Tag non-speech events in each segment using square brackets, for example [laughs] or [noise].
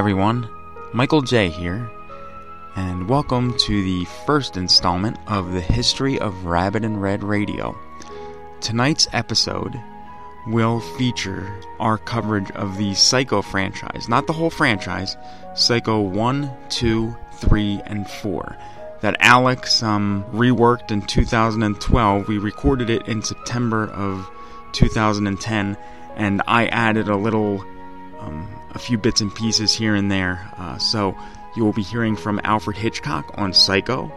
Everyone, Michael J here, and welcome to the first installment of the History of Rabbit in Red Radio. Tonight's episode will feature our coverage of the Psycho franchise, not the whole franchise, Psycho 1, 2, 3, and 4. That Alex um, reworked in 2012. We recorded it in September of 2010, and I added a little um, a few bits and pieces here and there. Uh, so you will be hearing from Alfred Hitchcock on Psycho,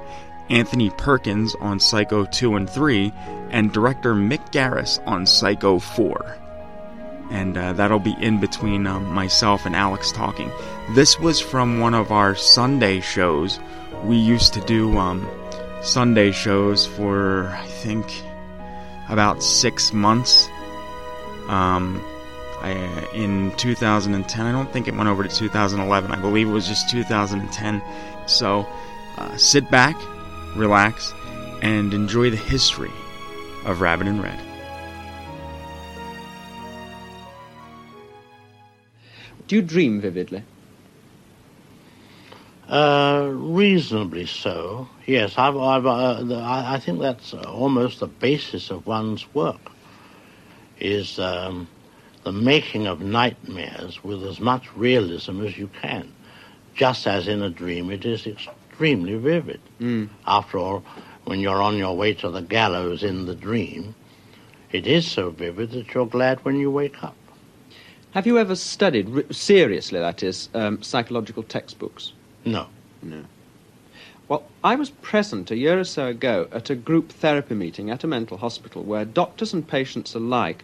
Anthony Perkins on Psycho 2 and 3, and director Mick Garris on Psycho 4. And uh, that'll be in between um, myself and Alex talking. This was from one of our Sunday shows. We used to do um, Sunday shows for, I think, about six months. Um, I, in 2010. I don't think it went over to 2011. I believe it was just 2010. So uh, sit back, relax, and enjoy the history of Rabbit in Red. Do you dream vividly? Uh, reasonably so. Yes, I've, I've, uh, I, I think that's almost the basis of one's work. Is um, the making of nightmares with as much realism as you can. Just as in a dream, it is extremely vivid. Mm. After all, when you're on your way to the gallows in the dream, it is so vivid that you're glad when you wake up. Have you ever studied, seriously that is, um, psychological textbooks? No. No. Well, I was present a year or so ago at a group therapy meeting at a mental hospital where doctors and patients alike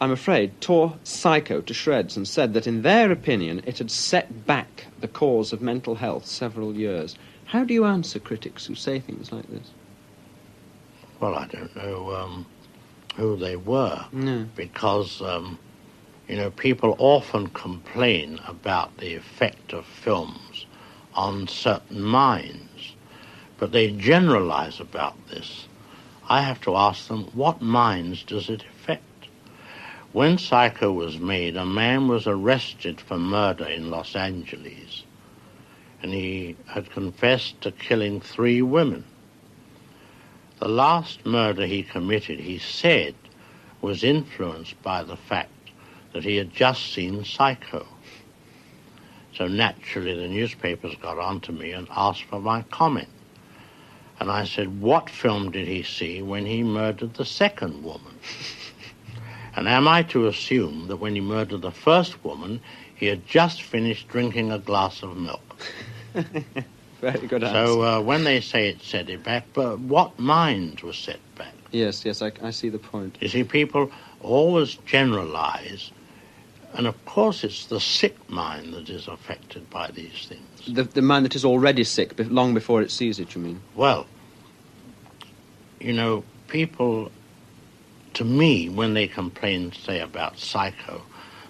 I'm afraid, tore Psycho to shreds and said that, in their opinion, it had set back the cause of mental health several years. How do you answer critics who say things like this? Well, I don't know um, who they were No. because, um, you know, people often complain about the effect of films on certain minds, but they generalize about this. I have to ask them, what minds does it affect? When Psycho was made, a man was arrested for murder in Los Angeles, and he had confessed to killing three women. The last murder he committed, he said, was influenced by the fact that he had just seen Psycho. So naturally, the newspapers got onto me and asked for my comment. And I said, What film did he see when he murdered the second woman? [laughs] And am I to assume that when he murdered the first woman, he had just finished drinking a glass of milk? [laughs] Very good answer. So uh, when they say it set it back, but what minds were set back? yes, yes, I, I see the point. You see, people always generalize, and of course it's the sick mind that is affected by these things. The, the man that is already sick, long before it sees it, you mean? Well, you know, people, to me, when they complain, say, about Psycho,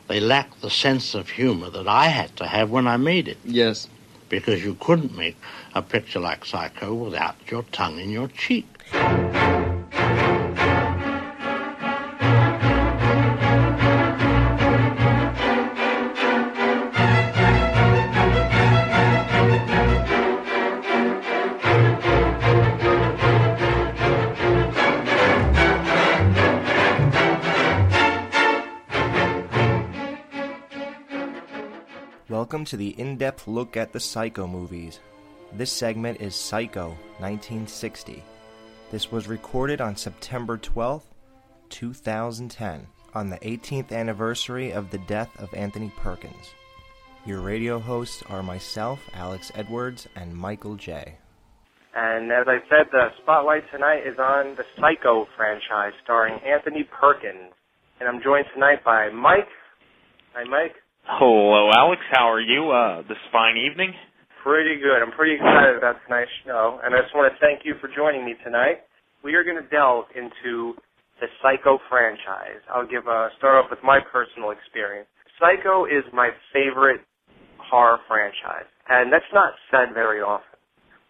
they lack the sense of humor that I had to have when I made it. Yes. Because you couldn't make a picture like Psycho without your tongue in your cheek. Welcome to the in depth look at the Psycho movies. This segment is Psycho 1960. This was recorded on September 12th, 2010, on the 18th anniversary of the death of Anthony Perkins. Your radio hosts are myself, Alex Edwards, and Michael J. And as I said, the spotlight tonight is on the Psycho franchise starring Anthony Perkins. And I'm joined tonight by Mike. Hi, Mike. Hello, Alex. How are you uh, this fine evening? Pretty good. I'm pretty excited about tonight's show, and I just want to thank you for joining me tonight. We are going to delve into the Psycho franchise. I'll give a start off with my personal experience. Psycho is my favorite horror franchise, and that's not said very often.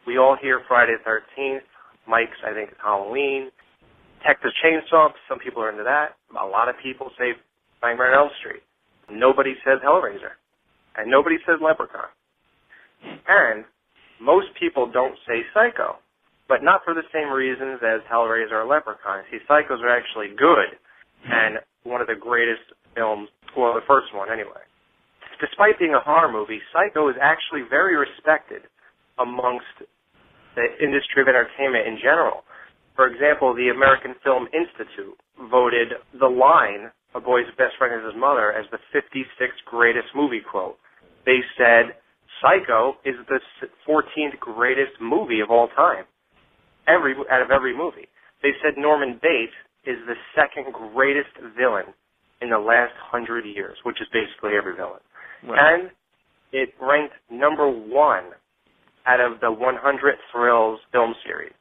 We all hear Friday the 13th. Mike's, I think, is Halloween. Texas Chainsaw, some people are into that. A lot of people say Nightmare on Elm Street. Nobody says Hellraiser. And nobody says Leprechaun. And most people don't say Psycho, but not for the same reasons as Hellraiser or Leprechaun. See, Psychos are actually good and one of the greatest films, well, the first one anyway. Despite being a horror movie, Psycho is actually very respected amongst the industry of entertainment in general. For example, the American Film Institute voted The Line, A Boy's Best Friend is His Mother, as the 56th greatest movie quote. They said Psycho is the 14th greatest movie of all time. Every out of every movie, they said Norman Bates is the second greatest villain in the last hundred years, which is basically every villain. Right. And it ranked number one out of the 100 Thrills film series.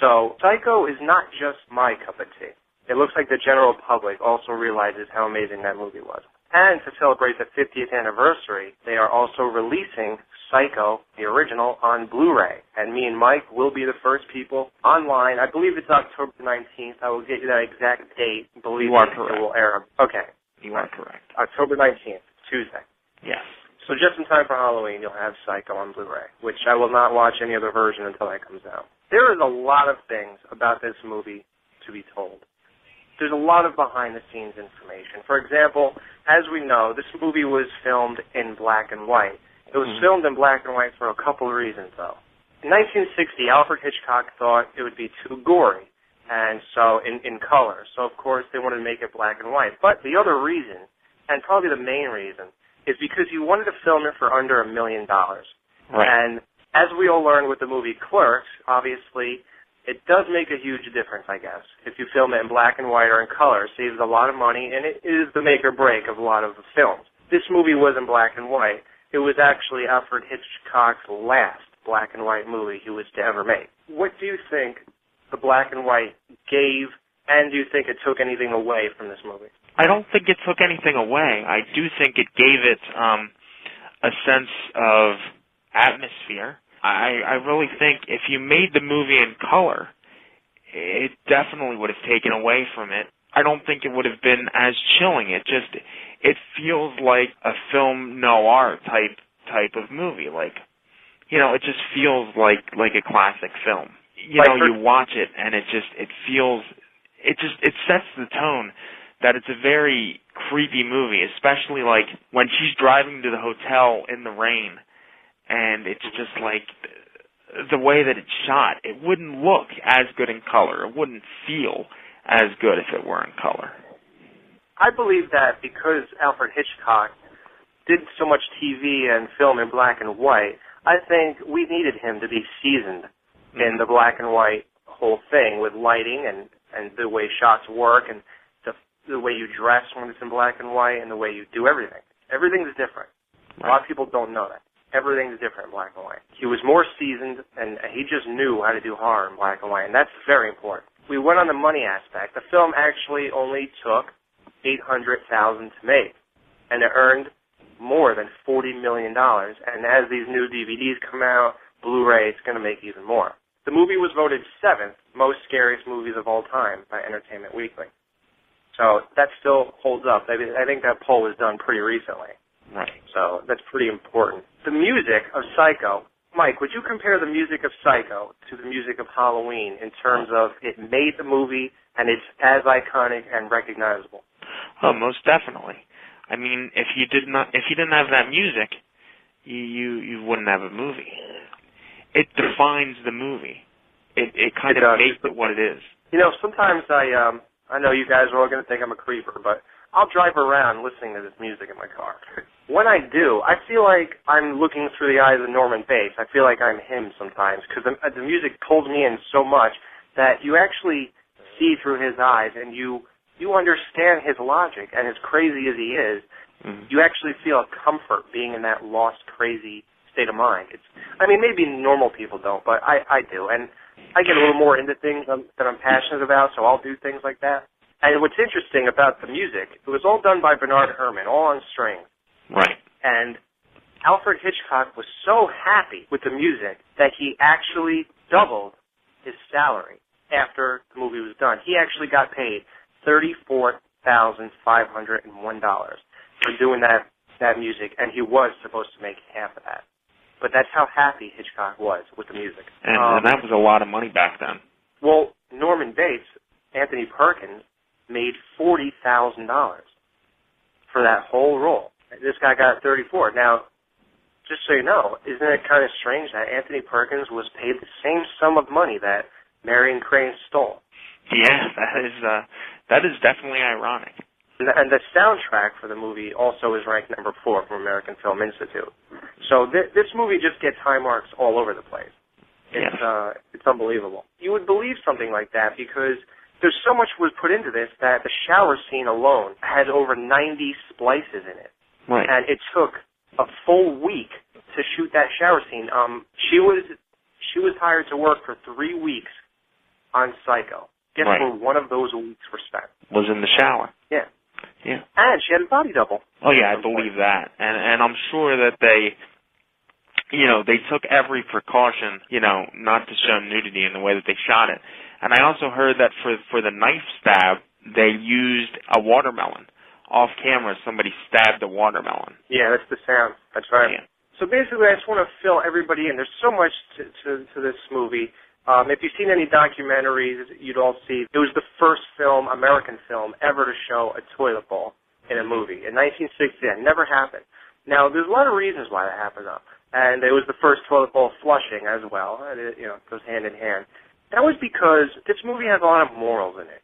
So Psycho is not just my cup of tea. It looks like the general public also realizes how amazing that movie was. And to celebrate the 50th anniversary, they are also releasing Psycho, the original, on Blu-ray. And me and Mike will be the first people online. I believe it's October 19th. I will get you that exact date. Believe you are me, correct. It will air. Okay. You are correct. October 19th, Tuesday. Yes. So just in time for Halloween, you'll have Psycho on Blu-ray, which I will not watch any other version until that comes out. There is a lot of things about this movie to be told there's a lot of behind the scenes information. For example, as we know, this movie was filmed in black and white. It was mm-hmm. filmed in black and white for a couple of reasons, though. In 1960, Alfred Hitchcock thought it would be too gory, and so in, in color. So of course they wanted to make it black and white. But the other reason, and probably the main reason, is because he wanted to film it for under a million dollars. And as we all learned with the movie Clerks, obviously it does make a huge difference, I guess. If you film it in black and white or in color, saves a lot of money, and it is the make or break of a lot of the films. This movie was in black and white. It was actually Alfred Hitchcock's last black and white movie he was to ever make. What do you think the black and white gave, and do you think it took anything away from this movie? I don't think it took anything away. I do think it gave it um, a sense of atmosphere I I really think if you made the movie in color, it definitely would have taken away from it. I don't think it would have been as chilling. It just it feels like a film noir type type of movie. Like you know, it just feels like like a classic film. You know, you watch it and it just it feels it just it sets the tone that it's a very creepy movie, especially like when she's driving to the hotel in the rain and it's just like the way that it's shot. It wouldn't look as good in color. It wouldn't feel as good if it were in color. I believe that because Alfred Hitchcock did so much TV and film in black and white, I think we needed him to be seasoned mm-hmm. in the black and white whole thing with lighting and and the way shots work and the the way you dress when it's in black and white and the way you do everything. Everything's different. Right. A lot of people don't know that everything's different in black and white. He was more seasoned, and he just knew how to do horror in black and white, and that's very important. We went on the money aspect. The film actually only took eight hundred thousand to make, and it earned more than forty million dollars. And as these new DVDs come out, Blu-ray, it's going to make even more. The movie was voted seventh most scariest movies of all time by Entertainment Weekly. So that still holds up. I think that poll was done pretty recently. Right. So that's pretty important. The music of Psycho. Mike, would you compare the music of Psycho to the music of Halloween in terms of it made the movie and it's as iconic and recognizable? Oh, most definitely. I mean, if you did not, if you didn't have that music, you you, you wouldn't have a movie. It defines the movie. It it kind It of does. makes it what it is. You know, sometimes I um I know you guys are all gonna think I'm a creeper, but I'll drive around listening to this music in my car. [laughs] when I do, I feel like I'm looking through the eyes of Norman Bates. I feel like I'm him sometimes because the, the music pulls me in so much that you actually see through his eyes and you you understand his logic. And as crazy as he is, Mhm. you actually feel a comfort being in that lost, crazy state of mind. It's, I mean, maybe normal people don't, but I, I do, and I get a little more into things I'm, that I'm passionate about, so I'll do things like that. And what's interesting about the music, it was all done by Bernard Herrmann, all on strings, Right. and Alfred Hitchcock was so happy with the music that he actually doubled his salary after the movie was done. He actually got paid thirty-four thousand five hundred and one dollars for doing that that music, and he was supposed to make half of that. But that's how happy Hitchcock was with the music. And, Um, and that was a lot of money back then. well, Norman Bates, Anthony Perkins, made forty thousand dollars for that whole role. This guy got thirty-four. Now, just so you know, isn't it kind of strange that Anthony Perkins was paid the same sum of money that Marion Crane stole? Yeah, that is uh that is definitely ironic. And the, soundtrack for the movie also is ranked number four from American Film Institute. So th- this movie just gets high marks all over the place. It's Yes. uh, it's unbelievable. You would believe something like that because there's so much was put into this that the shower scene alone has over 90 splices in it, Right. and it took a full week to shoot that shower scene. Um, she was she was hired to work for three weeks on Psycho. Guess Right. where one of those weeks were spent? was in the shower. Yeah. Yeah. And she had a body double. Oh yeah, I some point. believe that, and and I'm sure that they, you know, they took every precaution, you know, not to show nudity in the way that they shot it. And I also heard that for for the knife stab, they used a watermelon off camera. Somebody stabbed a watermelon. Yeah, that's the sound. That's right. Yeah. So basically, I just want to fill everybody in. There's so much to, to, to this movie. Um, if you've seen any documentaries, you'd all see it was the first film, American film, ever to show a toilet bowl in a movie. In 1960, that never happened. Now, there's a lot of reasons why that happened, though. And it was the first toilet bowl flushing as well. And it, you know, goes hand in hand. That was because this movie has a lot of morals in it.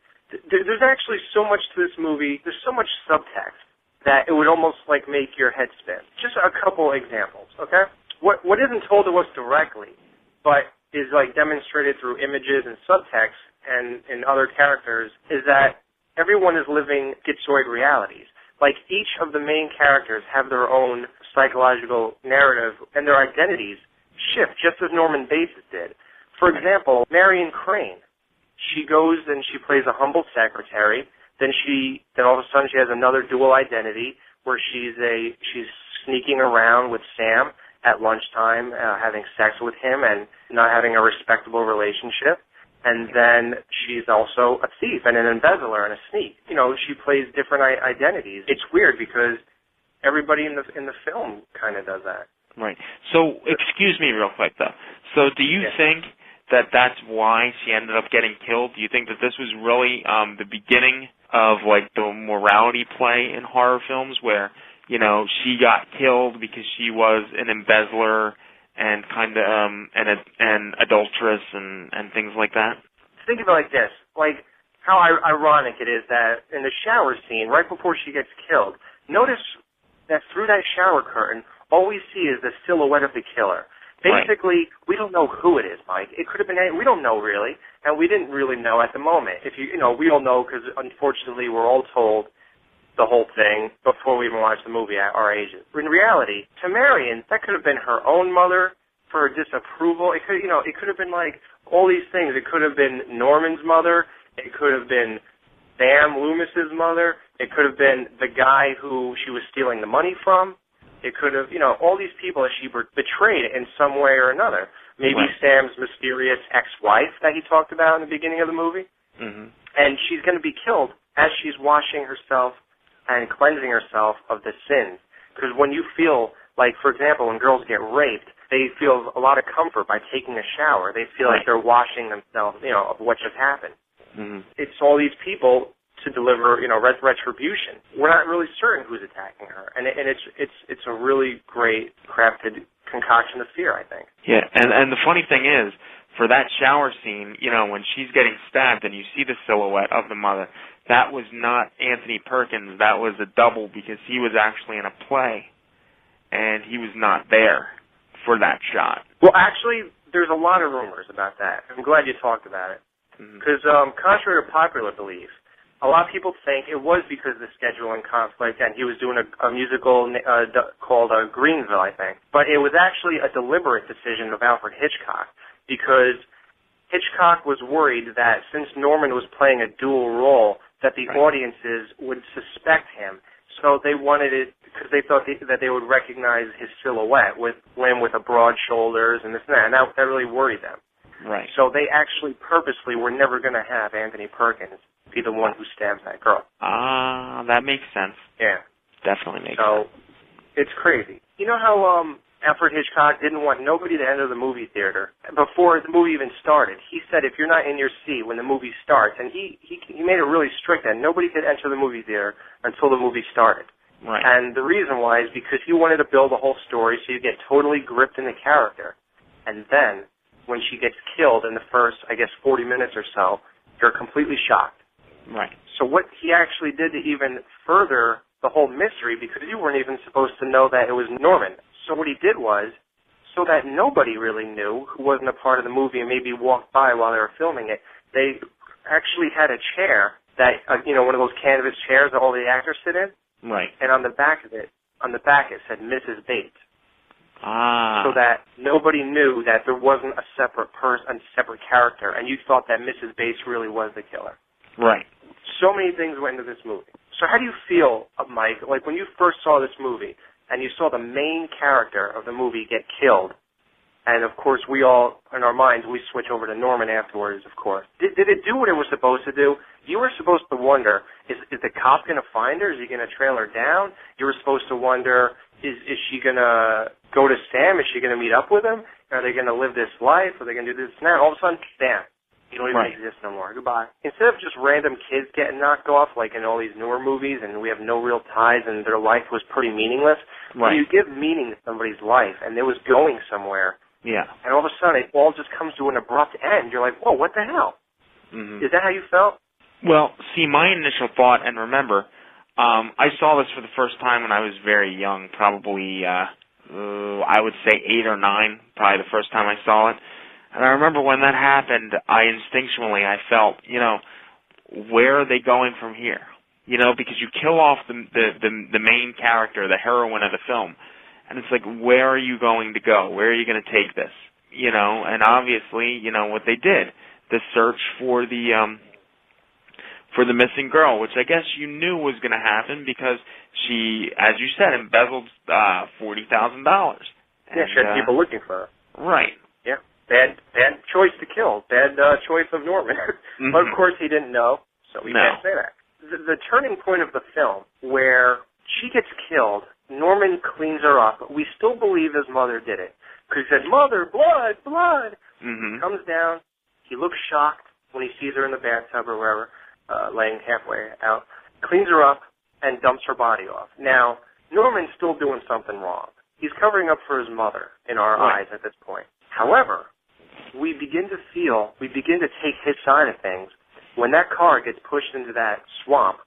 There's actually so much to this movie. There's so much subtext that it would almost like make your head spin. Just a couple examples, okay? What what isn't told to us directly, but is like demonstrated through images and subtext and in other characters is that everyone is living schizoid realities. Like each of the main characters have their own psychological narrative and their identities shift just as Norman Bates did. For example, Marion Crane, she goes and she plays a humble secretary. Then she, then all of a sudden she has another dual identity where she's a she's sneaking around with Sam at lunchtime, uh, having sex with him and not having a respectable relationship. And then she's also a thief and an embezzler and a sneak. You know, she plays different I- identities. It's weird because everybody in the in the film kind of does that. Right. So, excuse me real quick though. So, do you Yeah. think that that's why she ended up getting killed? Do you think that this was really um the beginning of like the morality play in horror films where, you know, she got killed because she was an embezzler and kind of um and a, an adulteress and and things like that? think of it like this: like how ir- ironic it is that in the shower scene, right before she gets killed, notice that through that shower curtain, all we see is the silhouette of the killer. Right. Basically, we don't know who it is, Mike. It could have been any, we don't know really, and we didn't really know at the moment. If you you know, we don't know because unfortunately we're all told the whole thing before we even watch the movie at our ages. In reality, to Marion, that could have been her own mother for disapproval. It could, you know, it could have been like all these things. It could have been Norman's mother. It could have been Sam Loomis's mother. It could have been the guy who she was stealing the money from. It could have, you know, all these people that she be- betrayed in some way or another. Maybe Right. Sam's mysterious ex-wife that he talked about in the beginning of the movie Mhm. and she's going to be killed as she's washing herself and cleansing herself of the sins. Because when you feel, like for example, when girls get raped, they feel a lot of comfort by taking a shower. They feel Right. like they're washing themselves, you know, of what just happened. Mhm. It's all these people to deliver, you know, ret- retribution. We're not really certain who's attacking her, and it, and it's it's it's a really great crafted concoction of fear, I think. Yeah, and and the funny thing is, for that shower scene, you know, when she's getting stabbed and you see the silhouette of the mother, that was not Anthony Perkins. That was a double because he was actually in a play, and he was not there for that shot. Well, actually, there's a lot of rumors about that. I'm glad you talked about it. Because, um, contrary to popular belief, a lot of people think it was because of the scheduling conflict and he was doing a, a musical uh, d- called uh, Greenwillow, I think. But it was actually a deliberate decision of Alfred Hitchcock because Hitchcock was worried that since Norman was playing a dual role, that the audiences would suspect him. So they wanted it because they thought they, that they would recognize his silhouette with him with a broad shoulders and this and that, and that, that really worried them. Right. So they actually purposely were never going to have Anthony Perkins be the one who stabs that girl. Ah, that makes sense. Yeah. Definitely makes So sense. it's crazy. You know how um Alfred Hitchcock didn't want nobody to enter the movie theater before the movie even started. He said if you're not in your seat when the movie starts, and he he he made it really strict that nobody could enter the movie theater until the movie started. Right. And the reason why is because he wanted to build a whole story so you get totally gripped in the character. And then when she gets killed in the first, I guess, 40 minutes or so, you're completely shocked. Right. So what he actually did to even further the whole mystery, because you weren't even supposed to know that it was Norman. So what he did was, so that nobody really knew who wasn't a part of the movie and maybe walked by while they were filming it, they actually had a chair that, uh, you know, one of those canvas chairs that all the actors sit in, Right. and on the back of it, on the back it said Mrs. Bates, Ah. so that nobody knew that there wasn't a separate person, a separate character, and you thought that Mrs. Bates really was the killer. Right. So many things went into this movie. So how do you feel, uh, Mike, like when you first saw this movie and you saw the main character of the movie get killed, and of course we all, in our minds, we switch over to Norman afterwards, of course. Did, did it do what it was supposed to do? You were supposed to wonder, is, is the cop going to find her? Is he going to trail her down? You were supposed to wonder, is, is she going to go to Sam? Is she going to meet up with him? Are they going to live this life? Are they going to do this now? All of a sudden, bam, you don't even Right. exist no more. Goodbye. Instead of just random kids getting knocked off like in all these newer movies and we have no real ties and their life was pretty meaningless, Right. you give meaning to somebody's life and it was going somewhere Yeah. and all of a sudden it all just comes to an abrupt end. You're like, whoa, what the hell? hmm Is that how you felt? Well, see, my initial thought, and remember, um, I saw this for the first time when I was very young, probably, uh, uh, I would say eight or nine, probably the first time I saw it. And I remember when that happened, I instinctually, I felt, you know, where are they going from here? You know, because you kill off the, the, the, the main character, the heroine of the film, and it's like, where are you going to go? Where are you going to take this? You know, and obviously, you know, what they did, the search for the, um, for the missing girl, which I guess you knew was going to happen because she, as you said, embezzled uh, forty thousand dollars. yeah, she had people looking for her. Right. Bad bad choice to kill. Bad uh, choice of Norman. [laughs] but of Mhm. course he didn't know, so we No. can't say that. The, the turning point of the film where she gets killed, Norman cleans her up. We still believe his mother did it. Because he said, Mother, blood, blood. hmm Comes down. He looks shocked when he sees her in the bathtub or wherever, uh, laying halfway out. Cleans her up and dumps her body off. Now, Norman's still doing something wrong. He's covering up for his mother in our Right. eyes at this point. However, we begin to feel, we begin to take his side of things when that car gets pushed into that swamp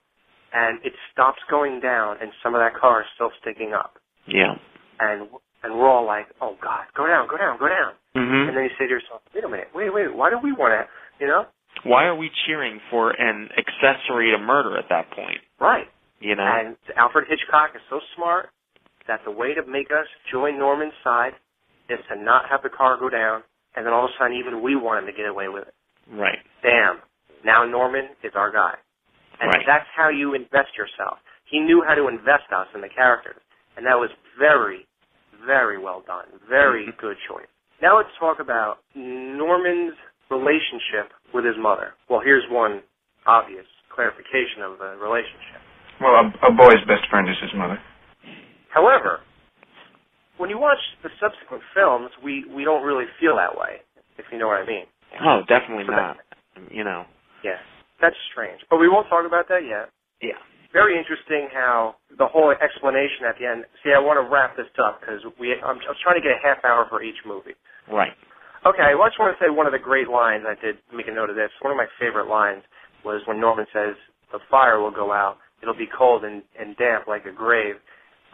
and it stops going down and some of that car is still sticking up. Yeah. And and we're all like, oh God, go down, go down, go down. hmm And then you say to yourself, wait a minute, wait, wait, why do we want to, you know? Why are we cheering for an accessory to murder at that point? Right. You know. And Alfred Hitchcock is so smart that the way to make us join Norman's side is to not have the car go down, and then all of a sudden even we want him to get away with it. right. Bam. Now Norman is our guy. And Right. that's how you invest yourself. He knew how to invest us in the characters. And that was very, very well done. Very Mhm. good choice. Now let's talk about Norman's relationship with his mother. Well, here's one obvious clarification of the relationship. Well, a, a boy's best friend is his mother. However, when you watch the subsequent films, we, we don't really feel that way, if you know what I mean. Oh, definitely So not. that- You know. Yeah. That's strange. But we won't talk about that yet. Yeah. Very interesting how the whole explanation at the end. See, I want to wrap this up because we. I'm, I was trying to get a half hour for each movie. Right. Okay, well, I just want to say one of the great lines. I did make a note of this. One of my favorite lines was when Norman says, "The fire will go out. It'll be cold and, and damp like a grave."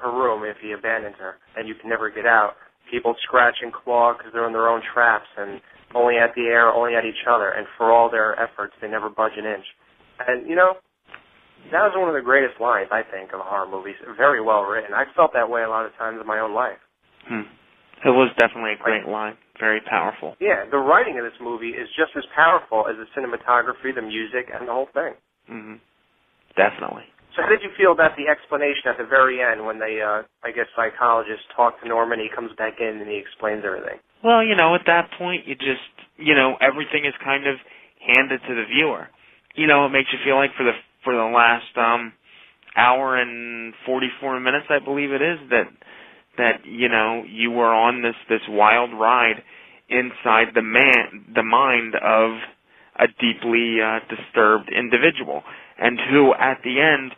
Her room if he abandons her, and you can never get out. People scratch and claw because they're in their own traps and only at the air, only at each other, and for all their efforts, they never budge an inch. And you know, that was one of the greatest lines I think of horror movies. Very well written. I felt that way a lot of times in my own life. Hmm. It was definitely a great line. Very powerful. Yeah, the writing of this movie is just as powerful as the cinematography, the music, and the whole thing. hmm Definitely. So how did you feel about the explanation at the very end when the, uh, I guess, psychologist talk to Norman, he comes back in and he explains everything? Well, you know, at that point, you just, you know, everything is kind of handed to the viewer. You know, it makes you feel like for the for the last um hour and 44 minutes, I believe it is, that that you know you were on this this wild ride inside the man the mind of a deeply uh, disturbed individual, and who at the end,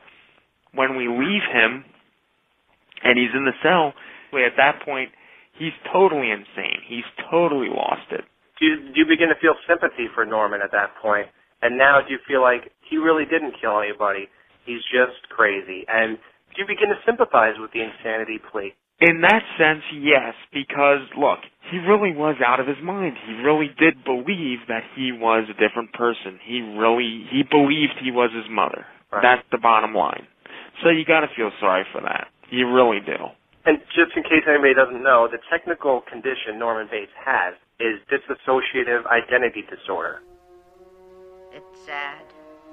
when we leave him, and he's in the cell, at that point he's totally insane. He's totally lost it. Do you, do you begin to feel sympathy for Norman at that point? And now do you feel like he really didn't kill anybody? He's just crazy. And do you begin to sympathize with the insanity plea? In that sense, yes, because look, he really was out of his mind. He really did believe that he was a different person. He really he believed he was his mother. Right. That's the bottom line. So you got to feel sorry for that. You really do. And just in case anybody doesn't know, the technical condition Norman Bates has is dissociative identity disorder. It's sad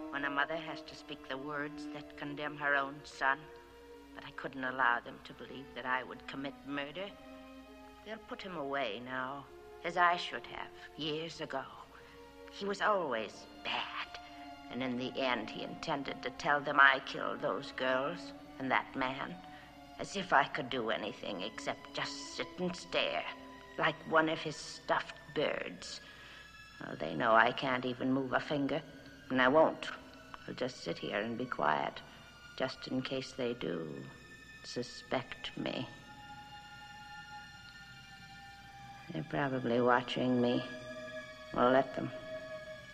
when a mother has to speak the words that condemn her own son, but I couldn't allow them to believe that I would commit murder. They'll put him away now, as I should have years ago. He was always bad, and in the end, he intended to tell them I killed those girls and that man, as if I could do anything except just sit and stare, like one of his stuffed birds. Well, they know I can't even move a finger, and I won't. I'll just sit here and be quiet, just in case they do suspect me. They're probably watching me. Well, let them.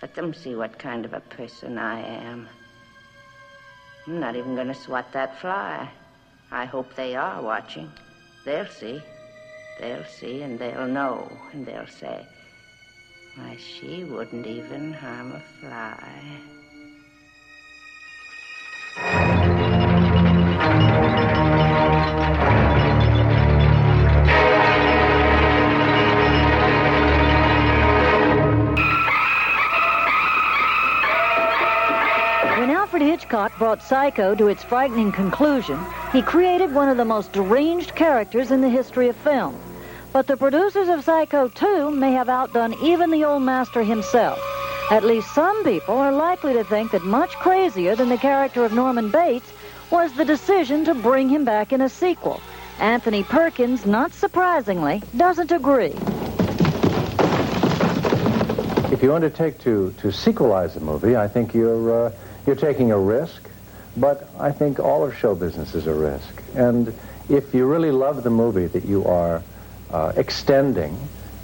Let them see what kind of a person I am. I'm not even going to swat that fly. I hope they are watching. They'll see. They'll see and they'll know and they'll say, why, she wouldn't even harm a fly. Hitchcock brought Psycho to its frightening conclusion, he created one of the most deranged characters in the history of film. But the producers of Psycho 2 may have outdone even the old master himself. At least some people are likely to think that much crazier than the character of Norman Bates was the decision to bring him back in a sequel. Anthony Perkins, not surprisingly, doesn't agree. If you undertake to, to sequelize a movie, I think you're, uh, you're taking a risk, but I think all of show business is a risk. And if you really love the movie that you are uh, extending,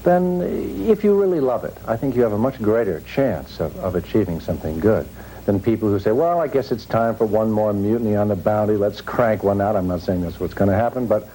then if you really love it, I think you have a much greater chance of, of achieving something good than people who say, well, I guess it's time for one more mutiny on the bounty. Let's crank one out. I'm not saying that's what's going to happen, but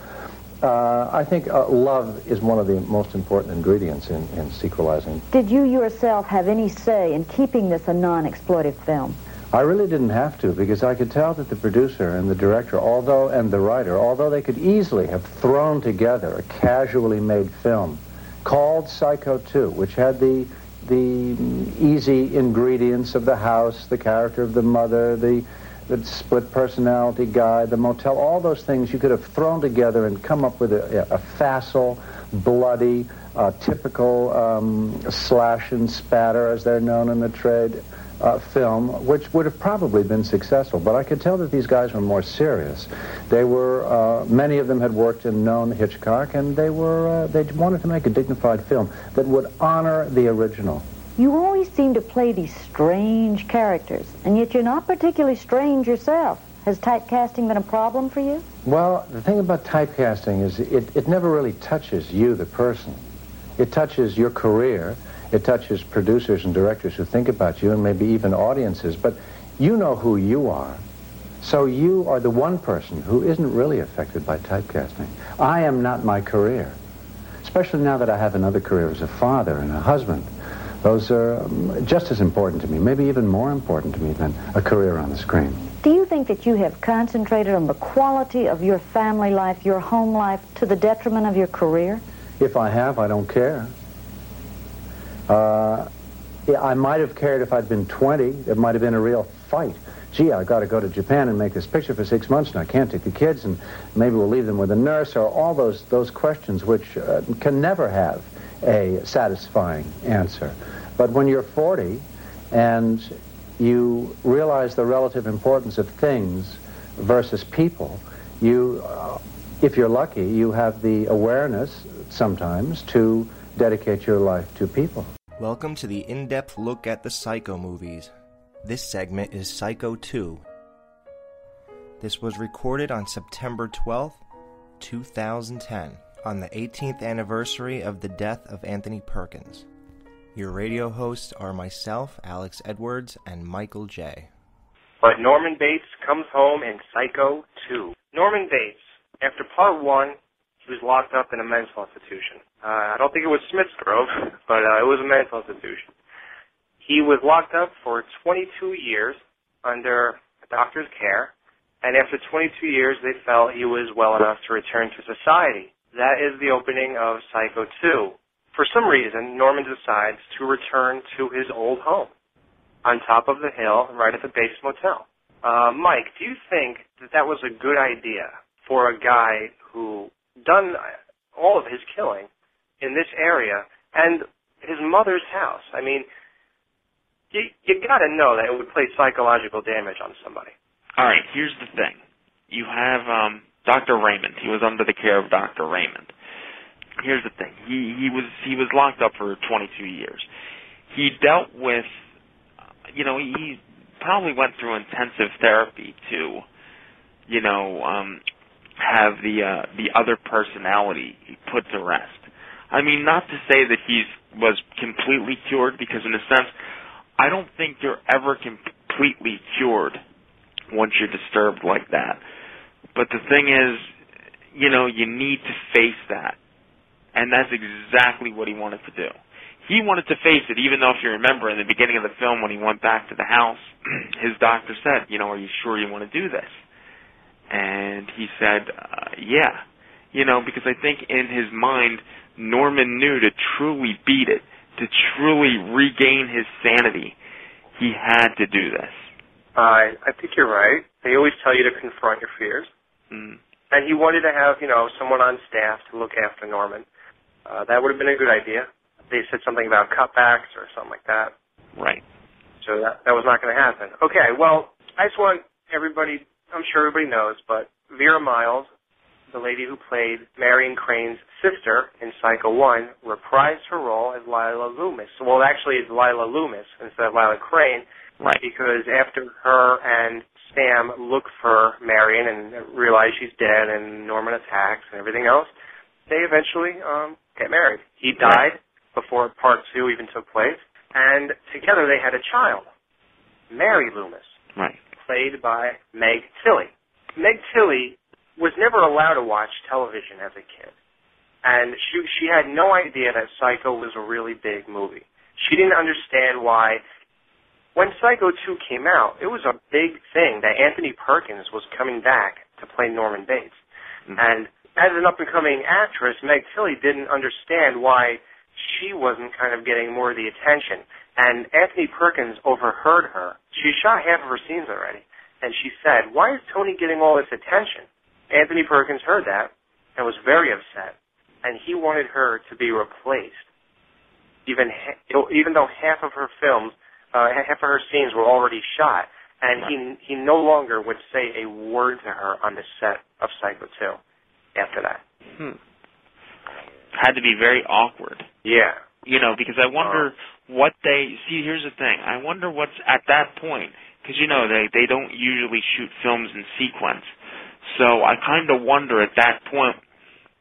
uh, I think uh, love is one of the most important ingredients in, in sequelizing. Did you yourself have any say in keeping this a non-exploitive film? I really didn't have to because I could tell that the producer and the director, although and the writer, although they could easily have thrown together a casually made film called Psycho 2, which had the the easy ingredients of the house, the character of the mother, the the split personality guy, the motel, all those things you could have thrown together and come up with a, a facile, bloody, uh, typical um, slash and spatter, as they're known in the trade, uh, film, which would have probably been successful. But I could tell that these guys were more serious. They were, uh, many of them had worked and known Hitchcock, and they were, uh, they wanted to make a dignified film that would honor the original. You always seem to play these strange characters, and yet you're not particularly strange yourself. Has typecasting been a problem for you? Well, the thing about typecasting is it, it never really touches you, the person. It touches your career. It touches producers and directors who think about you and maybe even audiences. But you know who you are. So you are the one person who isn't really affected by typecasting. I am not my career, especially now that I have another career as a father and a husband. Those are um, just as important to me, maybe even more important to me than a career on the screen. Do you think that you have concentrated on the quality of your family life, your home life, to the detriment of your career? If I have, I don't care. Uh, yeah, I might have cared if I'd been 20. It might have been a real fight. Gee, I got to go to Japan and make this picture for six months, and I can't take the kids, and maybe we'll leave them with a nurse, or all those those questions which uh, can never have a satisfying answer. But when you're 40 and you realize the relative importance of things versus people, you, uh, if you're lucky, you have the awareness sometimes to dedicate your life to people. Welcome to the in depth look at the Psycho movies. This segment is Psycho 2. This was recorded on September 12th, 2010, on the 18th anniversary of the death of Anthony Perkins. Your radio hosts are myself, Alex Edwards, and Michael J. But Norman Bates comes home in Psycho 2. Norman Bates, after part one, he was locked up in a mental institution. Uh, I don't think it was Smith's Grove, but uh, it was a mental institution. He was locked up for 22 years under a doctor's care, and after 22 years, they felt he was well enough to return to society. That is the opening of Psycho 2. For some reason, Norman decides to return to his old home on top of the hill right at the Bates motel. Uh, Mike, do you think that that was a good idea for a guy who done all of his killing in this area and his mother's house? I mean, you, you got to know that it would play psychological damage on somebody. All right, here's the thing. You have um, Dr. Raymond. He was under the care of Dr. Raymond. Here's the thing. He he was he was locked up for 22 years. He dealt with, you know, he probably went through intensive therapy to, you know, um, have the uh, the other personality put to rest. I mean, not to say that he was completely cured, because in a sense, I don't think you're ever completely cured once you're disturbed like that. But the thing is, you know, you need to face that. And that's exactly what he wanted to do. He wanted to face it, even though if you remember in the beginning of the film when he went back to the house, [clears throat] his doctor said, you know, are you sure you want to do this? And he said, uh, yeah. You know, because I think in his mind, Norman knew to truly beat it, to truly regain his sanity, he had to do this. I I think you're right. They always tell you to confront your fears. Mm. And he wanted to have, you know, someone on staff to look after Norman. Uh, that would have been a good idea. They said something about cutbacks or something like that. Right. So that that was not going to happen. Okay, well, I just want everybody. I'm sure everybody knows, but Vera Miles, the lady who played Marion Crane's sister in Psycho 1, reprised her role as Lila Loomis. Well, actually, it's Lila Loomis instead of Lila Crane. Right. Because after her and Sam look for Marion and realize she's dead and Norman attacks and everything else, they eventually um, get married. He died right. before part two even took place, and together they had a child, Mary Loomis, right. played by Meg Tilly. Meg Tilly was never allowed to watch television as a kid, and she she had no idea that Psycho was a really big movie. She didn't understand why. When Psycho 2 came out, it was a big thing that Anthony Perkins was coming back to play Norman Bates. Mm-hmm. And as an up and coming actress, Meg Tilly didn't understand why she wasn't kind of getting more of the attention. And Anthony Perkins overheard her. She shot half of her scenes already. And she said, Why is Tony getting all this attention? Anthony Perkins heard that and was very upset, and he wanted her to be replaced. Even even though half of her films, uh, half of her scenes were already shot, and he he no longer would say a word to her on the set of Psycho 2 after that. Hmm. Had to be very awkward. Yeah. You know, because I wonder what they see. Here's the thing. I wonder what's at that point because you know they they don't usually shoot films in sequence. So I kind of wonder at that point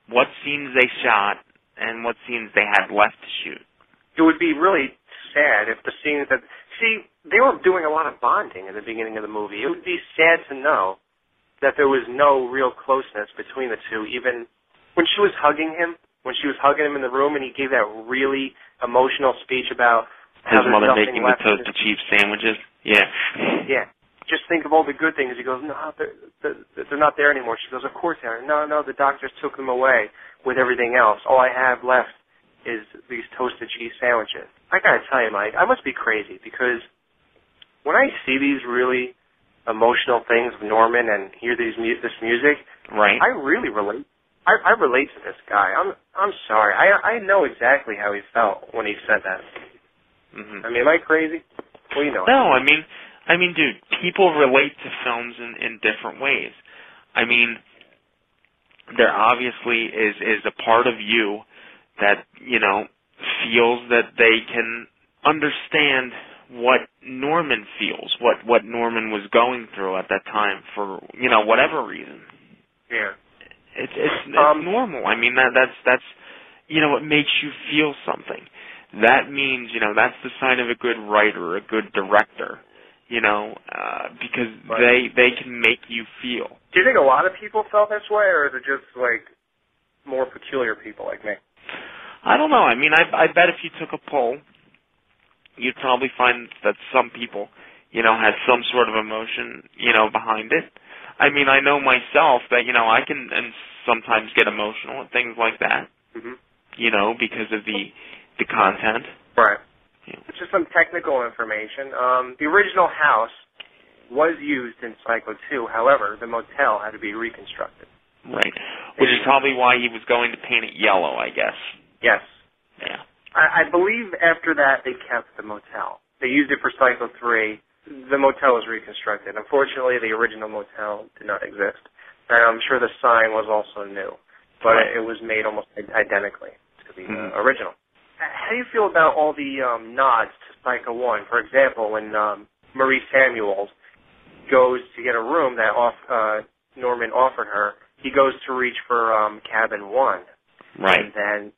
what scenes they shot and what scenes they had left to shoot. It would be really sad if the scenes that see they were doing a lot of bonding in the beginning of the movie. It would be sad to know that there was no real closeness between the two. Even when she was hugging him, when she was hugging him in the room, and he gave that really emotional speech about his mother making the toasted cheap sandwiches. Yeah. Yeah. Just think of all the good things. He goes, no, they're, they're, they're not there anymore. She goes, of course they are. No, no, the doctors took them away with everything else. All I have left is these toasted cheese sandwiches. I gotta tell you, Mike, I must be crazy because when I see these really emotional things of Norman and hear these mu- this music, Right. I really relate. I, I relate to this guy. I'm I'm sorry. I I know exactly how he felt when he said that. hmm I mean, am I crazy? Well, you know. No, I mean, I mean, dude, people relate to films in in different ways. I mean, there obviously is is a part of you that you know feels that they can understand what Norman feels, what what Norman was going through at that time for you know whatever reason. Yeah. It's it's, it's Um, normal. I mean that that's that's you know it makes you feel something. That means you know that's the sign of a good writer, a good director. You know, uh, because Right. they they can make you feel. Do you think a lot of people felt this way, or is it just like more peculiar people like me? I don't know. I mean, I I bet if you took a poll, you'd probably find that some people, you know, had some sort of emotion, you know, behind it. I mean, I know myself that you know I can and sometimes get emotional at things like that, hmm you know, because of the the content. Right. Yeah. Just some technical information. Um, the original house was used in Psycho 2. However, the motel had to be reconstructed. Right. Which is probably why he was going to paint it yellow, I guess. Yes. Yeah. I, I believe after that they kept the motel. They used it for Psycho 3. The motel was reconstructed. Unfortunately, the original motel did not exist. And I'm sure the sign was also new. But Right. it was made almost identically to the Mhm. uh, original. How do you feel about all the um, nods to Psycho 1? For example, when um, Marie Samuels goes to get a room that off, uh, Norman offered her, he goes to reach for um, cabin 1 Right. and then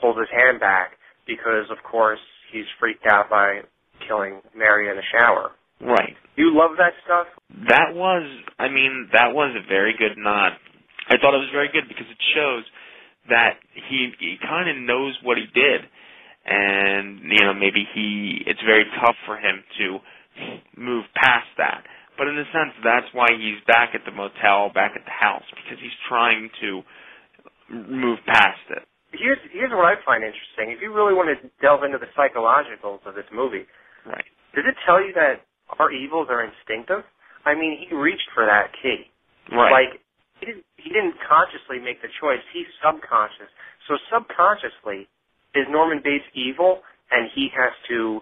pulls his hand back because, of course, he's freaked out by killing Mary in the shower. Right. You love that stuff? That was, I mean, that was a very good nod. I thought it was very good because it shows that he he kind of knows what he did, and you know maybe he it's very tough for him to move past that. But in a sense, that's why he's back at the motel, back at the house, because he's trying to move past it. Here's here's what I find interesting. If you really want to delve into the psychologicals of this movie, Right. does it tell you that our evils are instinctive? I mean, he reached for that key. Right. Like he didn't he didn't consciously make the choice. He's subconscious. So subconsciously, is Norman Bates evil, and he has to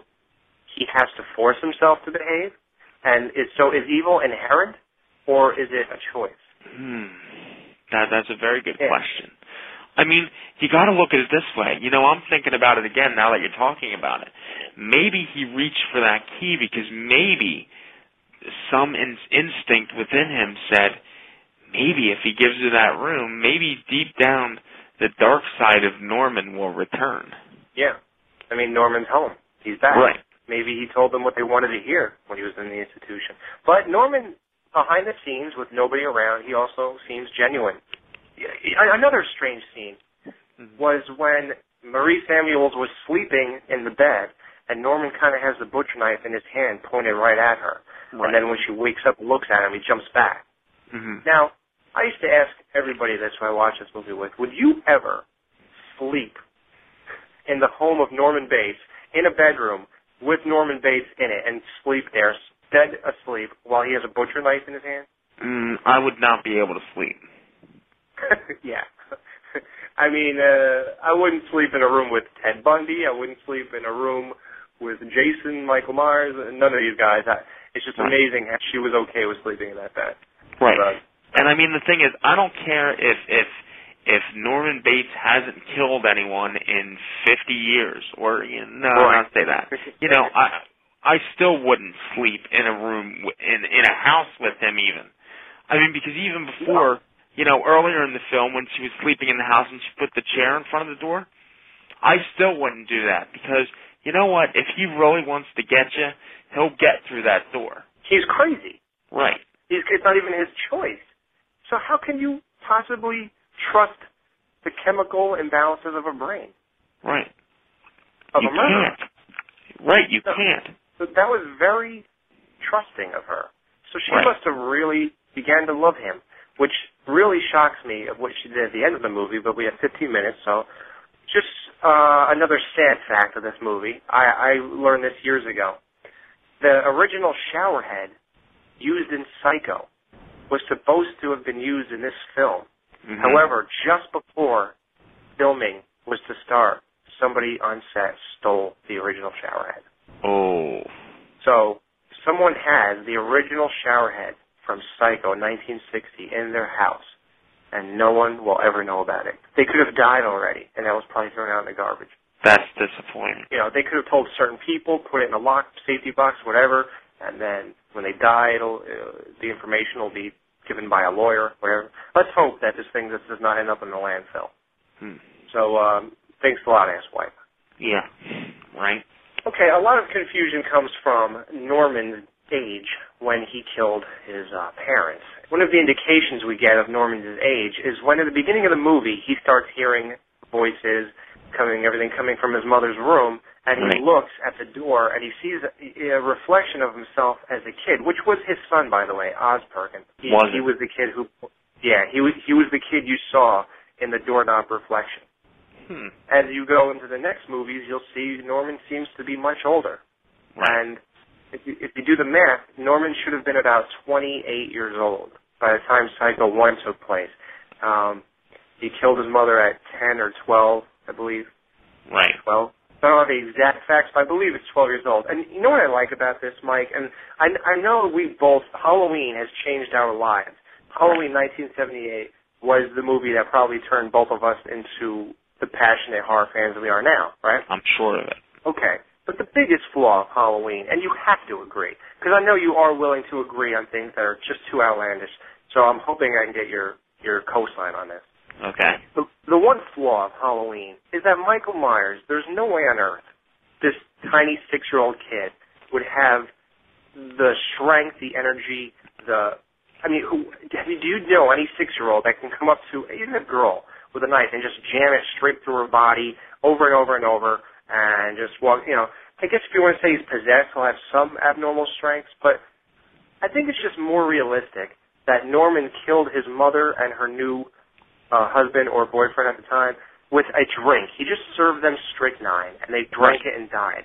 he has to force himself to behave? And is so is evil inherent, or is it a choice? Hmm. That that's a very good Yeah. question. I mean, you got to look at it this way. You know, I'm thinking about it again now that you're talking about it. Maybe he reached for that key because maybe some in- instinct within him said, maybe if he gives her that room, maybe deep down the dark side of Norman will return. Yeah. I mean, Norman's home. He's back. Right. Maybe he told them what they wanted to hear when he was in the institution. But Norman, behind the scenes with nobody around, he also seems genuine. Another strange scene was when Marie Samuels was sleeping in the bed, and Norman kind of has the butcher knife in his hand pointed right at her. Right. And then when she wakes up and looks at him, he jumps back. hmm Now, I used to ask everybody that's when I watched this movie with, would you ever sleep in the home of Norman Bates in a bedroom with Norman Bates in it and sleep there, dead asleep, while he has a butcher knife in his hand? Mm, I would not be able to sleep. [laughs] yeah. I mean, uh, I wouldn't sleep in a room with Ted Bundy. I wouldn't sleep in a room with Jason, Michael Myers, none of these guys. I, it's just amazing how she was okay with sleeping in that bed. Right. But, And I mean, the thing is, I don't care if if if Norman Bates hasn't killed anyone in 50 years, or you know, Right. not say that, you know, I I still wouldn't sleep in a room in in a house with him even. I mean, because even before, you know, earlier in the film when she was sleeping in the house and she put the chair in front of the door, I still wouldn't do that because you know what? If he really wants to get you, he'll get through that door. He's crazy. Right. He's, it's not even his choice. So how can you possibly trust the chemical imbalances of a brain Right. of you a can't. Right, you No. can't. So that was very trusting of her. So she Right. must have really began to love him, which really shocks me of what she did at the end of the movie. But we have 15 minutes, so just uh, another sad fact of this movie. I, I learned this years ago. The original shower head used in Psycho was supposed to have been used in this film. Mhm. However, just before filming was to start, somebody on set stole the original shower head. Oh. So someone has the original shower head from Psycho 1960 in their house, and no one will ever know about it. They could have died already, and that was probably thrown out in the garbage. That's disappointing. You know, they could have told certain people, put it in a locked safety box, whatever, and then when they die, it'll uh, the information will be given by a lawyer, whatever. Let's hope that this thing just does not end up in the landfill. Hmm. So um, thanks a lot, asswipe. Yeah. Right. Okay, a lot of confusion comes from Norman's age when he killed his uh, parents. One of the indications we get of Norman's age is when at the beginning of the movie he starts hearing voices coming, everything coming from his mother's room, and he Right. looks at the door and he sees a, a reflection of himself as a kid, which was his son, by the way, Oz Perkins. He, Was he was the kid who, yeah, he was he was the kid you saw in the doorknob reflection. Hmm. As you go into the next movies, you'll see Norman seems to be much older. right. And if you, if you do the math, Norman should have been about 28 years old by the time Psycho 1 took place. Um, he killed his mother at 10 or 12, I believe. Right. 12. I don't have the exact facts, but I believe it's 12 years old. And you know what I like about this, Mike? And I, I know we both, Halloween has changed our lives. Halloween 1978 was the movie that probably turned both of us into the passionate horror fans we are now, right? I'm sure of it. Okay. But the biggest flaw of Halloween, and you have to agree, because I know you are willing to agree on things that are just too outlandish, so I'm hoping I can get your, your cosign on this. Okay. The, the one flaw of Halloween is that Michael Myers, there's no way on earth this tiny six-year-old kid would have the strength, the energy, the. I mean, who, do you know any six-year-old that can come up to even a girl with a knife and just jam it straight through her body over and over and over and just walk? You know, I guess if you want to say he's possessed, he'll have some abnormal strengths, but I think it's just more realistic that Norman killed his mother and her new uh, husband or boyfriend at the time with a drink. He just served them strychnine, and they drank it and died.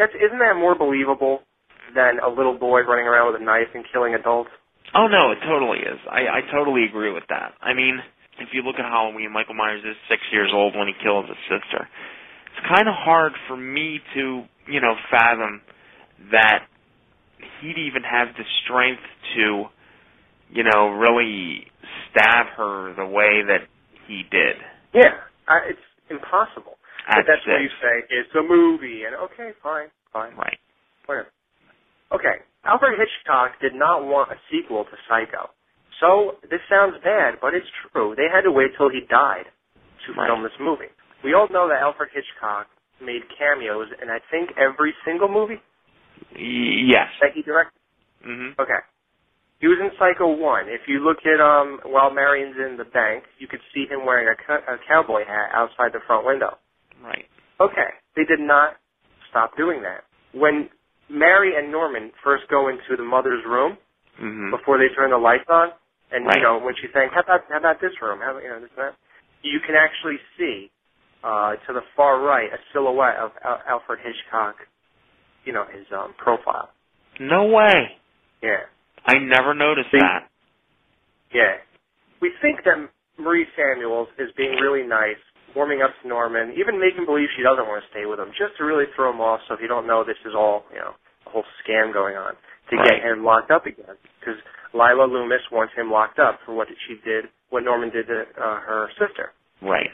That's isn't that more believable than a little boy running around with a knife and killing adults? Oh no, it totally is. I, I totally agree with that. I mean, if you look at Halloween, Michael Myers is six years old when he kills his sister. It's kind of hard for me to, you know, fathom that he'd even have the strength to, you know, really stab her the way that he did. Yeah, I, it's impossible. At but that's what you say. It's a movie, and okay, fine, fine, Right. whatever. Okay, Alfred Hitchcock did not want a sequel to Psycho. So this sounds bad, but it's true. They had to wait till he died to Right. film this movie. We all know that Alfred Hitchcock made cameos in I think every single movie yes. that he directed. hmm Okay. He was in Psycho 1. If you look at um while Marion's in the bank, you could see him wearing a, co- a cowboy hat outside the front window. Right. Okay. They did not stop doing that. When Mary and Norman first go into the mother's room hmm before they turn the lights on, and Right. you know when she's saying, "How about how about this room? How about, you know this that?" You can actually see uh, to the far right a silhouette of Al- Alfred Hitchcock, you know his um, profile. No way. Yeah. I never noticed See? that. Yeah. We think that Marie Samuels is being really nice, warming up to Norman, even making believe she doesn't want to stay with him, just to really throw him off so if you don't know this is all, you know, a whole scam going on to Right. get him locked up again. Because Lila Loomis wants him locked up for what she did, what Norman did to uh, her sister. Right.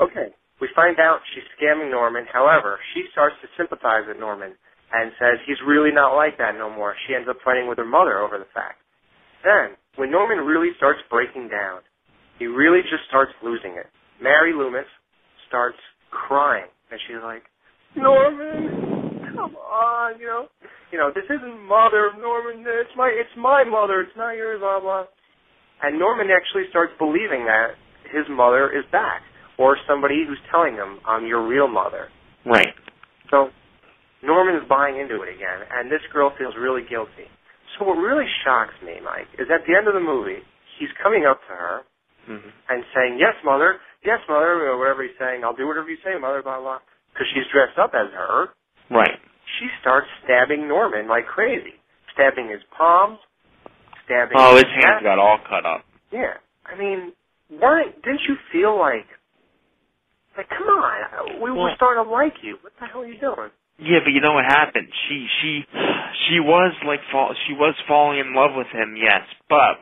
Okay. We find out she's scamming Norman. However, she starts to sympathize with Norman and says he's really not like that no more. She ends up fighting with her mother over the fact. Then, when Norman really starts breaking down, he really just starts losing it. Mary Loomis starts crying, and she's like, Norman, come on, you know, you know, this isn't mother, Norman. It's my, it's my mother. It's not yours. Blah blah. And Norman actually starts believing that his mother is back, or somebody who's telling him, "I'm your real mother." Right. So Norman is buying into it again, and this girl feels really guilty. So what really shocks me, Mike, is at the end of the movie, he's coming up to her hmm and saying, "Yes, mother. Yes, mother," or whatever he's saying. I'll do whatever you say, mother. Blah blah. Because she's dressed up as her. Right. She starts stabbing Norman like crazy, stabbing his palms, stabbing. His Oh, his neck. hands got all cut up. Yeah, I mean, weren't didn't you feel like, like, come on, we were starting to like you. What the hell are you doing? Yeah, but you know what happened? She she she was like fall she was falling in love with him, yes, but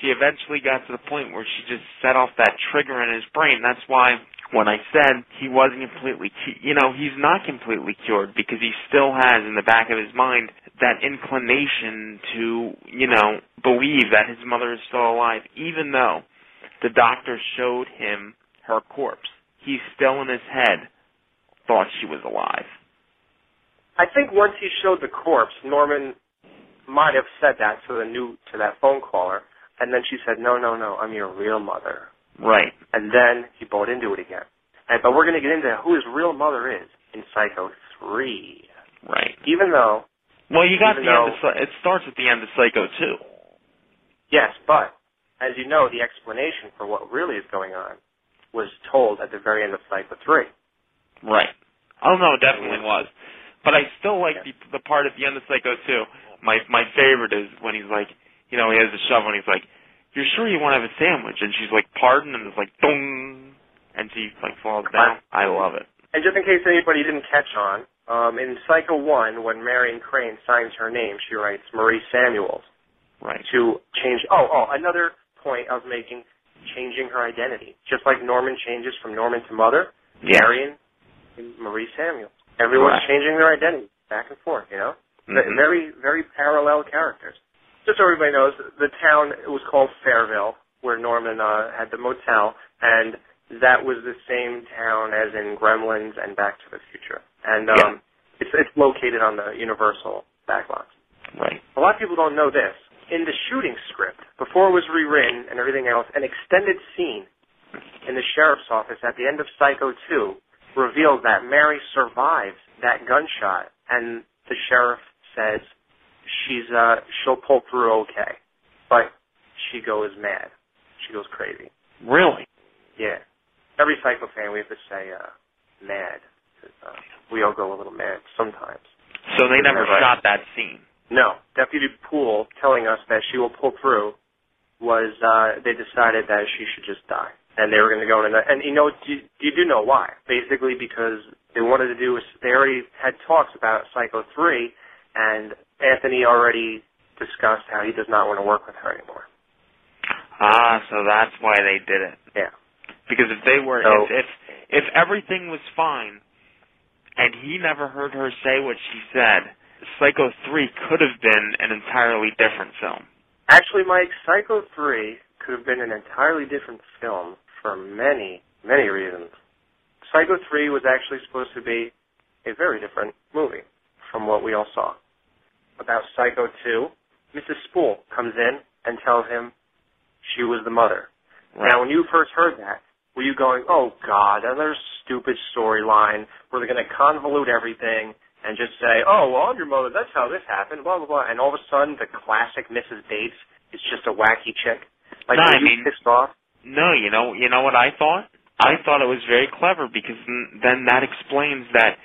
she eventually got to the point where she just set off that trigger in his brain. That's why when I said he wasn't completely, you know, he's not completely cured because he still has in the back of his mind that inclination to, you know, believe that his mother is still alive, even though the doctor showed him her corpse. He still in his head thought she was alive. I think once he showed the corpse, Norman might have said that to the new to that phone caller, and then she said, "No, no, no, I'm your real mother." Right. And then he bought into it again. And but we're going to get into who his real mother is in Psycho three. Right. Even though, Well, you got the end of it starts at the end of Psycho 2. yes, but as you know, the explanation for what really is going on was told at the very end of Psycho three. Right. Oh no, it definitely was. But I still like the the part at the end of Psycho 2. My my favorite is when he's like, you know, he has the shovel and he's like, "You're sure you want to have a sandwich?" And she's like, "Pardon?" And it's like, "Dong," and she like falls down. I love it. And just in case anybody didn't catch on, um, in Psycho 1, when Marion Crane signs her name, she writes Marie Samuels. Right. To change. Oh, oh, another point I was making, changing her identity. Just like Norman changes from Norman to Mother, Yeah. Marion Marie Samuels. Everyone's Correct. changing their identity back and forth, you know? Mhm. Very, very parallel characters. Just so everybody knows, the town it was called Fairvale, where Norman uh, had the motel, and that was the same town as in Gremlins and Back to the Future. And um, Yeah. it's it's located on the Universal backlots. Right. A lot of people don't know this. In the shooting script, before it was rewritten and everything else, an extended scene in the sheriff's office at the end of Psycho 2 reveals that Mary survives that gunshot, and the sheriff says she's uh she'll pull through okay, but she goes mad. She goes crazy. Really? Yeah. Every Psycho fan, we have to say uh, mad. Uh, we all go a little mad sometimes. So they never right? shot that scene. No, Deputy Poole telling us that she will pull through was uh, they decided that she should just die, and they were going to go in. And, and you know, you, you do know why? Basically, because they wanted to do. They already had talks about Psycho three, and Anthony already discussed how he does not want to work with her anymore. Ah, so that's why they did it. Yeah. Because if they were, So- if, if if everything was fine, and he never heard her say what she said, Psycho three could have been an entirely different film. Actually, Mike, Psycho 3 could have been an entirely different film for many, many reasons. Psycho 3 was actually supposed to be a very different movie from what we all saw. About Psycho 2, Mrs. Spool comes in and tells him she was the mother. Now, when you first heard that, were you going, oh, God, another stupid storyline where they're going to convolute everything and just say, oh, well, I'm your mother, that's how this happened, blah, blah, blah, and all of a sudden the classic Mrs. Bates is just a wacky chick? Like, No, I you mean- pissed off? No, you know, you know what I thought? I thought it was very clever because then that explains that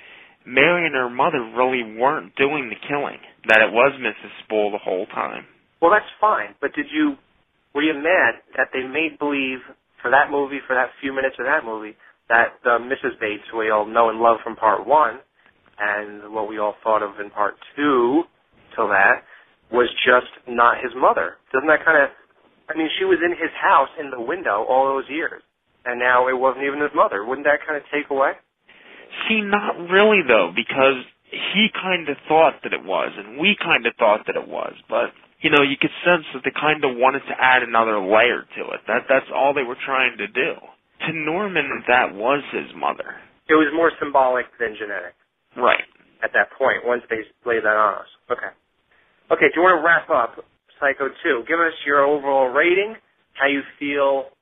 Mary and her mother really weren't doing the killing. That it was Mrs. Spool the whole time. Well, that's fine, but did you, were you mad that they made believe for that movie, for that few minutes of that movie, that the Mrs. Bates, we all know and love from part one, and what we all thought of in part two till that was just not his mother. Doesn't that kind of? I mean, she was in his house in the window all those years, and now it wasn't even his mother. Wouldn't that kind of take away? See, not really though, because he kind of thought that it was, and we kind of thought that it was, but you know, you could sense that they kind of wanted to add another layer to it. That that's all they were trying to do. To Norman, that was his mother. It was more symbolic than genetic. Right. At that point, once they laid that on us. Okay. Okay, do you want to wrap up Psycho 2? Give us your overall rating, how you feel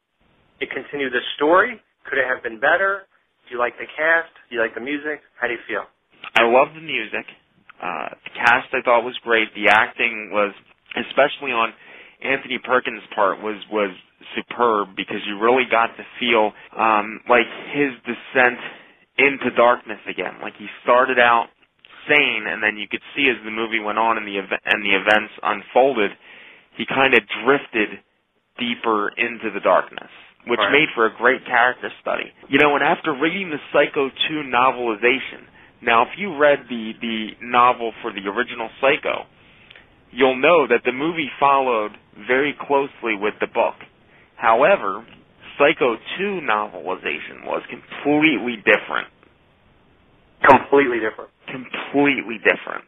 it continued the story. Could it have been better? Do you like the cast? Do you like the music? How do you feel? I love the music. Uh, the cast I thought was great. The acting was especially on Anthony Perkins' part, was was superb because you really got to feel um, like his descent into darkness again. Like he started out sane, and then you could see as the movie went on and the ev- and the events unfolded, he kind of drifted deeper into the darkness, which Right. made for a great character study. You know, and after reading the Psycho 2 novelization, now if you read the the novel for the original Psycho, you'll know that the movie followed very closely with the book. However, Psycho 2 novelization was completely different. Completely different. Completely different.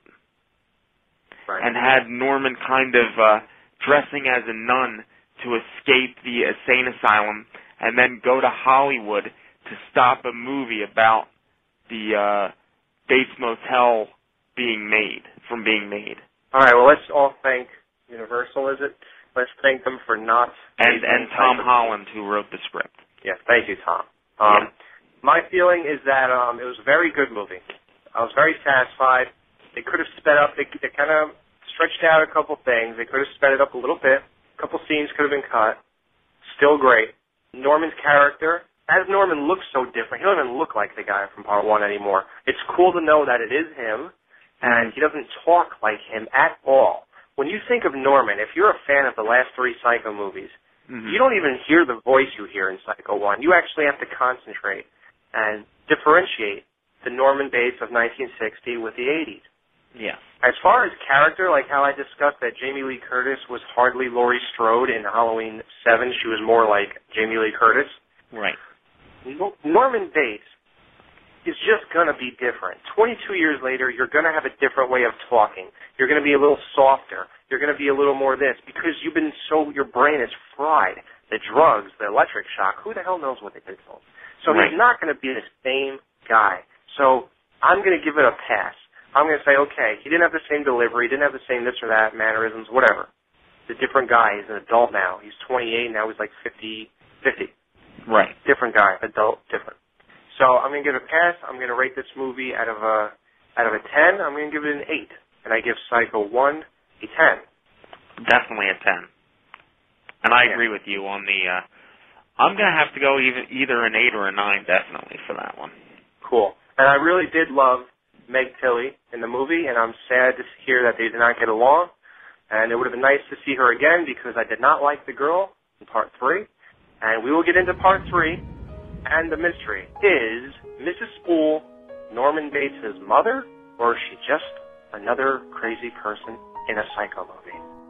Right. And had Norman kind of uh, dressing as a nun to escape the insane asylum and then go to Hollywood to stop a movie about the uh, Bates Motel being made, from being made. All right. Well, let's all thank Universal. Is it? Let's thank them for not. And and Tom Holland who wrote the script. Yes, thank you, Tom. Um, My feeling is that um, it was a very good movie. I was very satisfied. They could have sped up. They, they kind of stretched out a couple things. They could have sped it up a little bit. A couple scenes could have been cut. Still great. Norman's character, as Norman looks so different, he doesn't even look like the guy from Part One anymore. It's cool to know that it is him, and he doesn't talk like him at all. When you think of Norman, if you're a fan of the last three Psycho movies, mm-hmm. you don't even hear the voice you hear in Psycho 1. You actually have to concentrate and differentiate the Norman Bates of 1960 with the 80s. Yeah. As far as character, like how I discussed that Jamie Lee Curtis was hardly Laurie Strode in Halloween 7, she was more like Jamie Lee Curtis. Right. No- Norman Bates is just going to be different. 22 years later, you're going to have a different way of talking. You're going to be a little softer. You're going to be a little more this because you've been so, your brain is fried. The drugs, the electric shock, who the hell knows what they did to him? So Right. he's not going to be the same guy. So I'm going to give it a pass. I'm going to say, okay, he didn't have the same delivery, didn't have the same this or that, mannerisms, whatever. He's a different guy. He's an adult now. He's 28, now he's like 50, 50 Right. different guy, adult, different. So I'm gonna give it a pass. I'm gonna rate this movie out of a out of a ten. I'm gonna give it an eight, and I give Psycho one a ten. Definitely a ten. And I Yeah. agree with you on the. uh I'm gonna have to go either either an eight or a nine, definitely for that one. Cool. And I really did love Meg Tilly in the movie, and I'm sad to hear that they did not get along. And it would have been nice to see her again because I did not like the girl in part three. And we will get into part three. And the mystery is Mrs. Spool Norman Bates' mother, or is she just another crazy person in a psycho movie?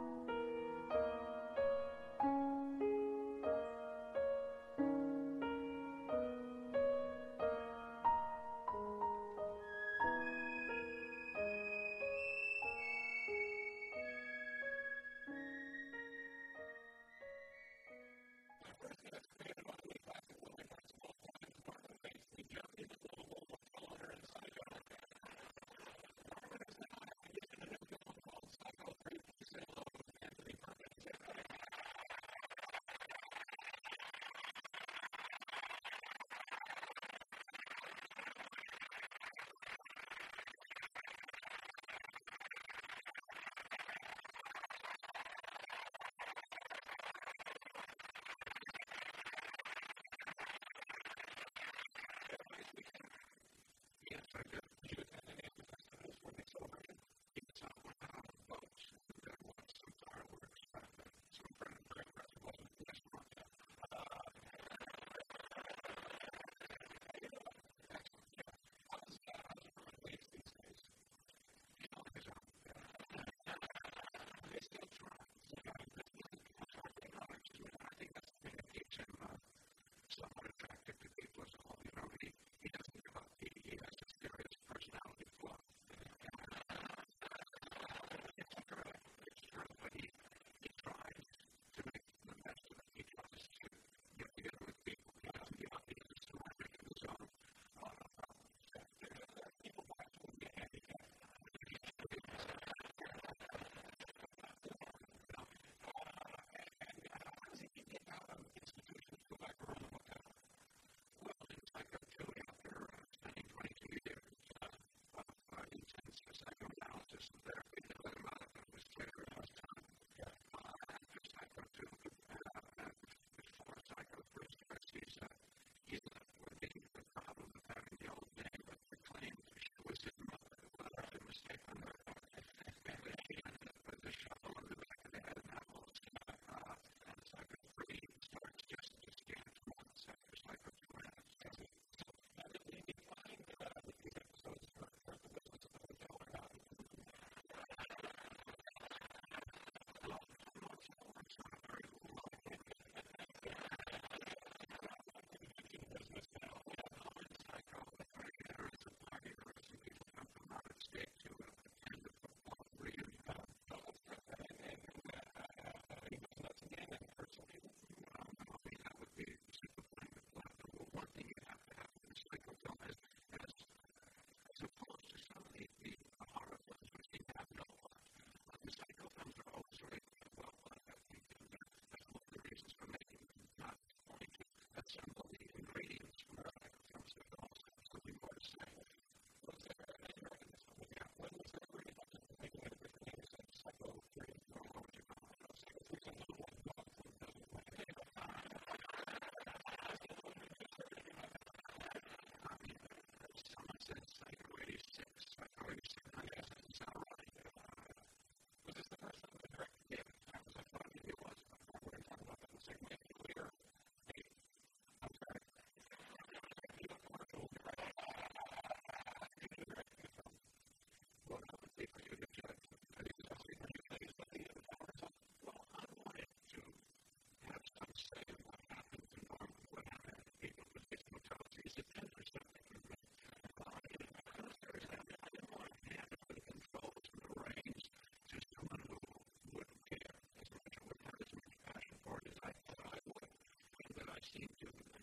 Steve doing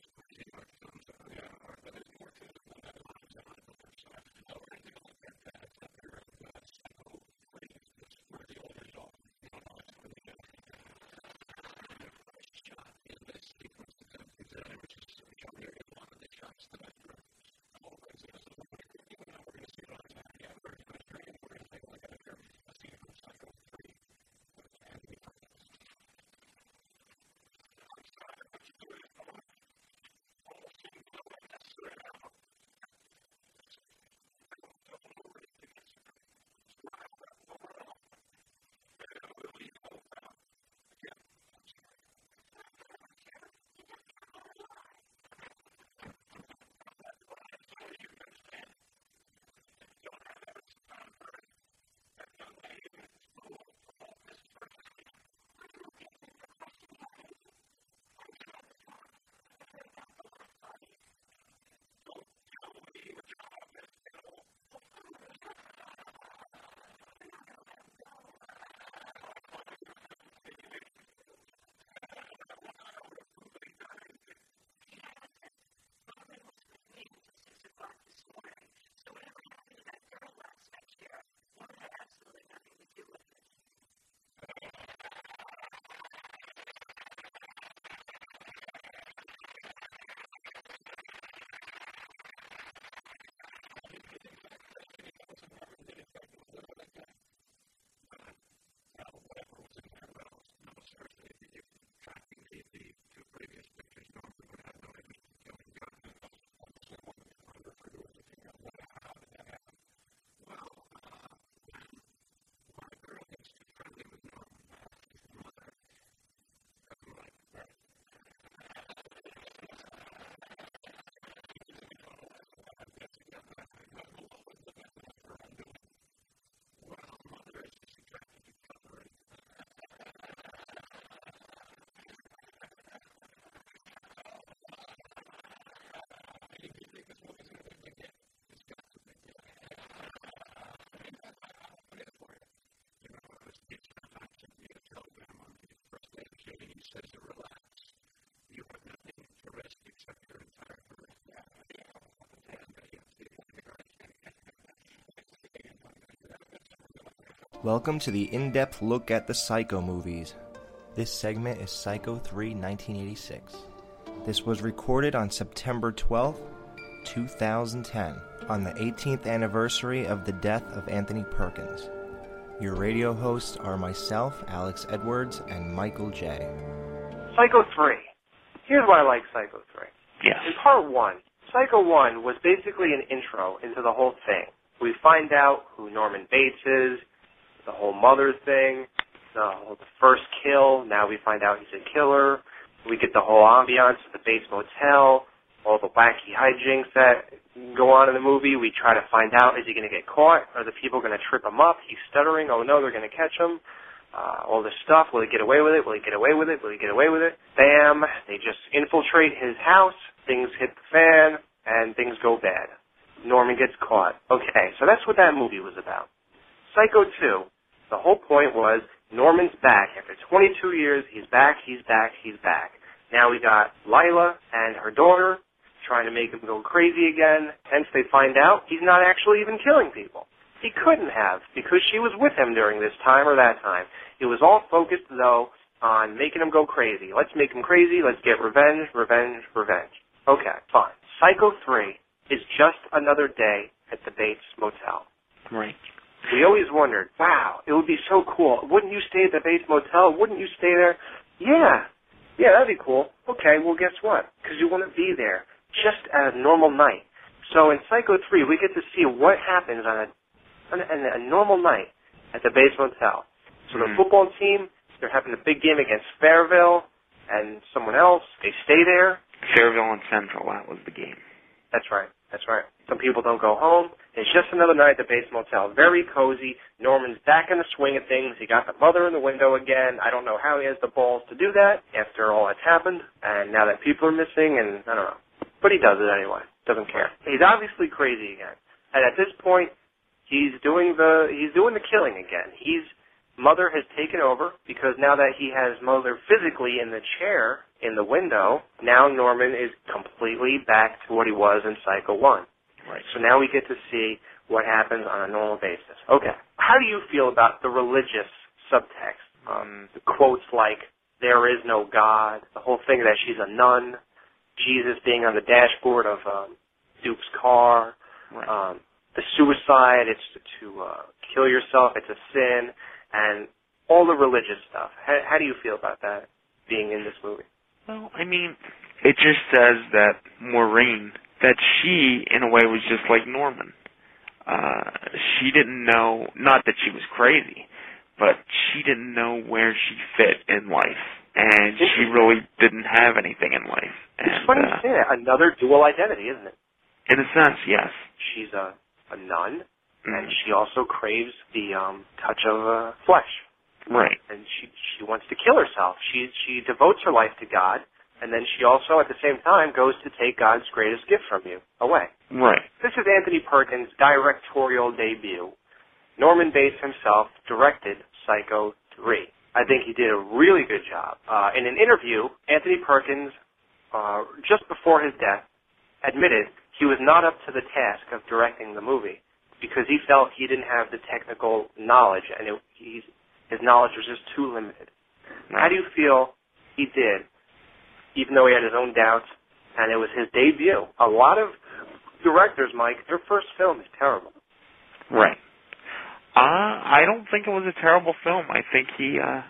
Welcome to the in depth look at the Psycho movies. This segment is Psycho 3 1986. This was recorded on September 12, 2010, on the 18th anniversary of the death of Anthony Perkins. Your radio hosts are myself, Alex Edwards, and Michael J. Psycho 3. Here's why I like Psycho 3. Yes. In part 1, Psycho 1 was basically an intro into the whole thing. We find out who Norman Bates is, the whole mother thing, the, whole, the first kill. Now we find out he's a killer. We get the whole ambiance of the Bates Motel, all the wacky hijinks that go on in the movie. We try to find out is he going to get caught? Are the people going to trip him up? He's stuttering. Oh no, they're going to catch him. All this stuff. Will he get away with it? Will he get away with it? Will he get away with it? Bam! They just infiltrate his house. Things hit the fan, and things go bad. Norman gets caught. Okay, so that's what that movie was about. Psycho 2, the whole point was Norman's back. After 22 years, he's back, he's back, he's back. Now we got Lila and her daughter trying to make him go crazy again. Hence, they find out he's not actually even killing people. He couldn't have because she was with him during this time or that time. It was all focused though on making him go crazy. Let's make him crazy. Let's get revenge, revenge, revenge. Okay, fine. Psycho 3 is just another day at the Bates Motel. Right. We always wondered, wow, it would be so cool. Wouldn't you stay at the Bates Motel? Wouldn't you stay there? Yeah. Yeah, that'd be cool. Okay, well, guess what? Because you want to be there just at a normal night. So in Psycho 3, we get to see what happens on a, on a, a normal night at the Bates Motel. So the Mhm. football team, they're having a big game against Fairvale and someone else. They stay there. Fairvale and Central, that was the game. That's right. That's right. Some people don't go home. It's just another night at the Bates Motel. Very cozy. Norman's back in the swing of things. He got the mother in the window again. I don't know how he has the balls to do that after all that's happened. And now that people are missing, and I don't know. But he does it anyway. Doesn't care. He's obviously crazy again. And at this point, he's doing the he's doing the killing again. He's mother has taken over because now that he has mother physically in the chair in the window, now Norman is completely back to what he was in Psycho 1. Right. So now we get to see what happens on a normal basis. Okay. How do you feel about the religious subtext? Um, the quotes like, there is no God, the whole thing that she's a nun, Jesus being on the dashboard of um, Duke's car, um, the suicide, it's to uh, kill yourself, it's a sin, and all the religious stuff. How, how do you feel about that being in this movie? Well, I mean, it just says that Maureen, that she, in a way, was just like Norman. Uh, she didn't know, not that she was crazy, but she didn't know where she fit in life. And she really didn't have anything in life. It's funny uh, to say that. Another dual identity, isn't it? in a sense, yes. She's a, a nun, and Mhm. she also craves the um, touch of uh, flesh. Right. And she she wants to kill herself. She she devotes her life to God, and then she also, at the same time, goes to take God's greatest gift from you away. Right. This is Anthony Perkins' directorial debut. Norman Bates himself directed Psycho 3. I think he did a really good job. Uh, in an interview, Anthony Perkins, uh, just before his death, admitted he was not up to the task of directing the movie because he felt he didn't have the technical knowledge and it, his knowledge was just too limited. How do you feel he did, even though he had his own doubts and it was his debut? A lot of directors, Mike, their first film is terrible. Right. Uh, I don't think it was a terrible film. I think he, uh,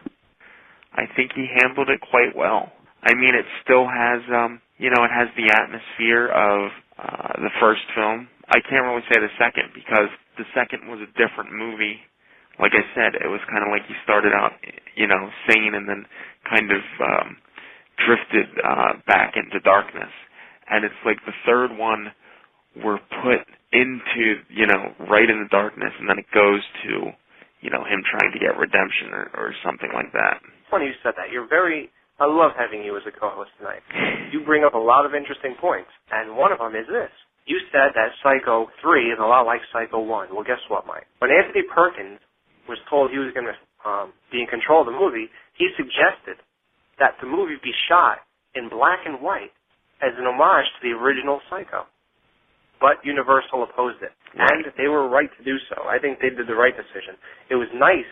I think he handled it quite well. I mean, it still has, um, you know, it has the atmosphere of uh, the first film. I can't really say the second because the second was a different movie. Like I said, it was kind of like he started out, you know, sane and then kind of um, drifted uh, back into darkness. And it's like the third one were put into, you know, right in the darkness, and then it goes to, you know, him trying to get redemption or, or something like that. Funny you said that. You're very. I love having you as a co-host tonight. You bring up a lot of interesting points, and one of them is this. You said that Psycho 3 is a lot like Psycho 1. Well, guess what, Mike? When Anthony Perkins was told he was going to um, be in control of the movie, he suggested that the movie be shot in black and white as an homage to the original Psycho. But Universal opposed it, and they were right to do so. I think they did the right decision. It was nice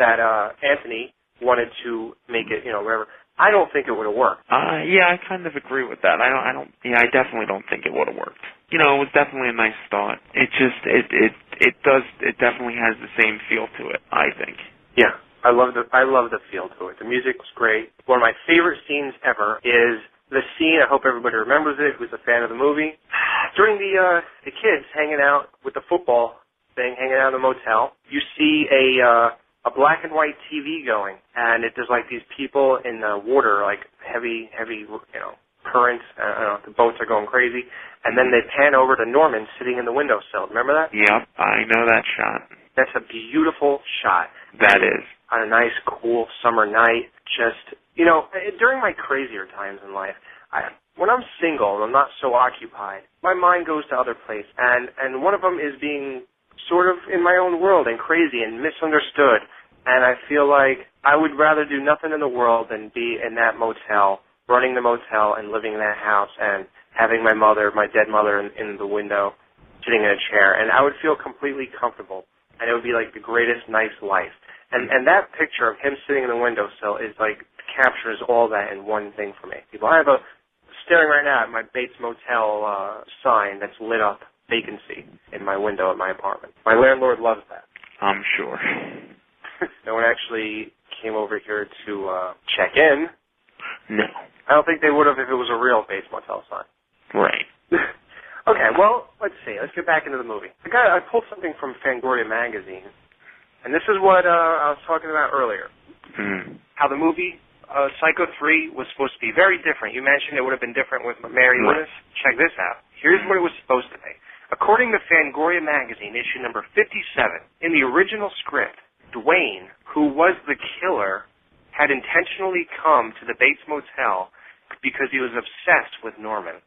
that uh, Anthony wanted to make it, you know, wherever. I don't think it would have worked. Uh, yeah, I kind of agree with that. I don't, I don't, yeah, I definitely don't think it would have worked. You know, it was definitely a nice thought. It just, it, it, it does, it definitely has the same feel to it. I think. Yeah, I love the I love the feel to it. The music was great. One of my favorite scenes ever is the scene. I hope everybody remembers it. Who's a fan of the movie? During the uh, the kids hanging out with the football thing, hanging out in the motel, you see a uh, a black and white TV going, and it, there's like these people in the water, like heavy heavy you know currents. I don't know, the boats are going crazy, and then they pan over to Norman sitting in the windowsill. Remember that? Yep, I know that shot. That's a beautiful shot. That is. On a nice, cool summer night. Just, you know, eh, during my crazier times in life, I, when I'm single and I'm not so occupied, my mind goes to other places. And, and one of them is being sort of in my own world and crazy and misunderstood. And I feel like I would rather do nothing in the world than be in that motel, running the motel and living in that house and having my mother, my dead mother in, in the window sitting in a chair, and I would feel completely comfortable, and it would be like the greatest nice life. And and that picture of him sitting in the windowsill is like captures all that in one thing for me. People, I have a staring right now at my Bates Motel uh, sign that's lit up vacancy in my window at my apartment. My landlord loves that. I'm sure. [laughs] no one actually came over here to uh, check in. No. I don't think they would have if it was a real Bates Motel sign. Right. [laughs] okay, well, let's see. Let's get back into the movie. I got I pulled something from Fangoria magazine, and this is what uh, I was talking about earlier. Mm. How the movie uh, Psycho 3 was supposed to be very different. You mentioned it would have been different with Mary Right. Lewis. Check this out. Here's what it was supposed to be. According to Fangoria magazine, issue number 57, in the original script, Dwayne, who was the killer, had intentionally come to the Bates Motel because he was obsessed with Norman.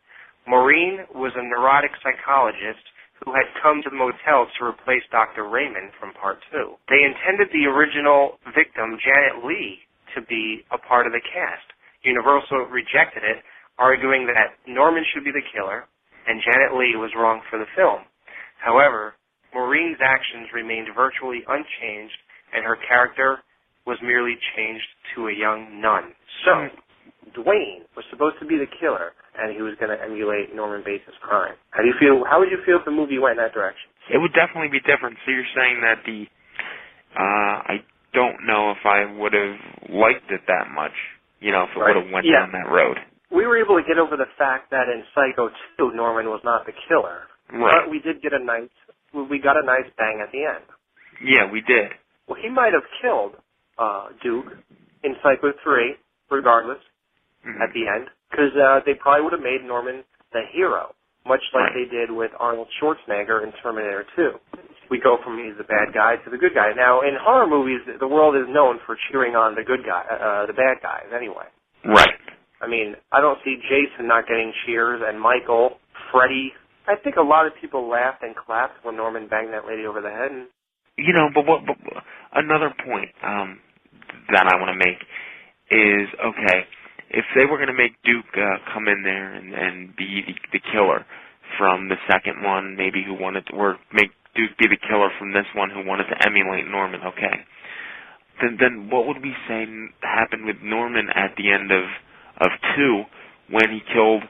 Maureen was a neurotic psychologist who had come to the motel to replace Dr. Raymond from part two. They intended the original victim, Janet Leigh, to be a part of the cast. Universal rejected it, arguing that Norman should be the killer and Janet Leigh was wrong for the film. However, Maureen's actions remained virtually unchanged and her character was merely changed to a young nun. So, Dwayne was supposed to be the killer, and he was going to emulate Norman Bates' crime. How do you feel? How would you feel if the movie went in that direction? It would definitely be different. So you're saying that the uh I don't know if I would have liked it that much, you know, if it Right. would have went Yeah. down that road. We were able to get over the fact that in Psycho 2, Norman was not the killer, Right. but we did get a nice, we got a nice bang at the end. Yeah, we did. Well, he might have killed uh, Duke in Psycho 3, regardless, Mhm. at the end, because uh, they probably would have made Norman the hero, much like Right. they did with Arnold Schwarzenegger in Terminator 2. We go from he's the bad guy to the good guy. Now, in horror movies, the world is known for cheering on the good guy, uh, the bad guys, anyway. Right. I mean, I don't see Jason not getting cheers, and Michael, Freddy. I think a lot of people laughed and clapped when Norman banged that lady over the head. And You know, but what? But, another point um, that I want to make is okay. If they were going to make Duke uh, come in there and, and be the, the killer from the second one, maybe who wanted to, or make Duke be the killer from this one who wanted to emulate Norman, okay. Then, then what would we say happened with Norman at the end of of two when he killed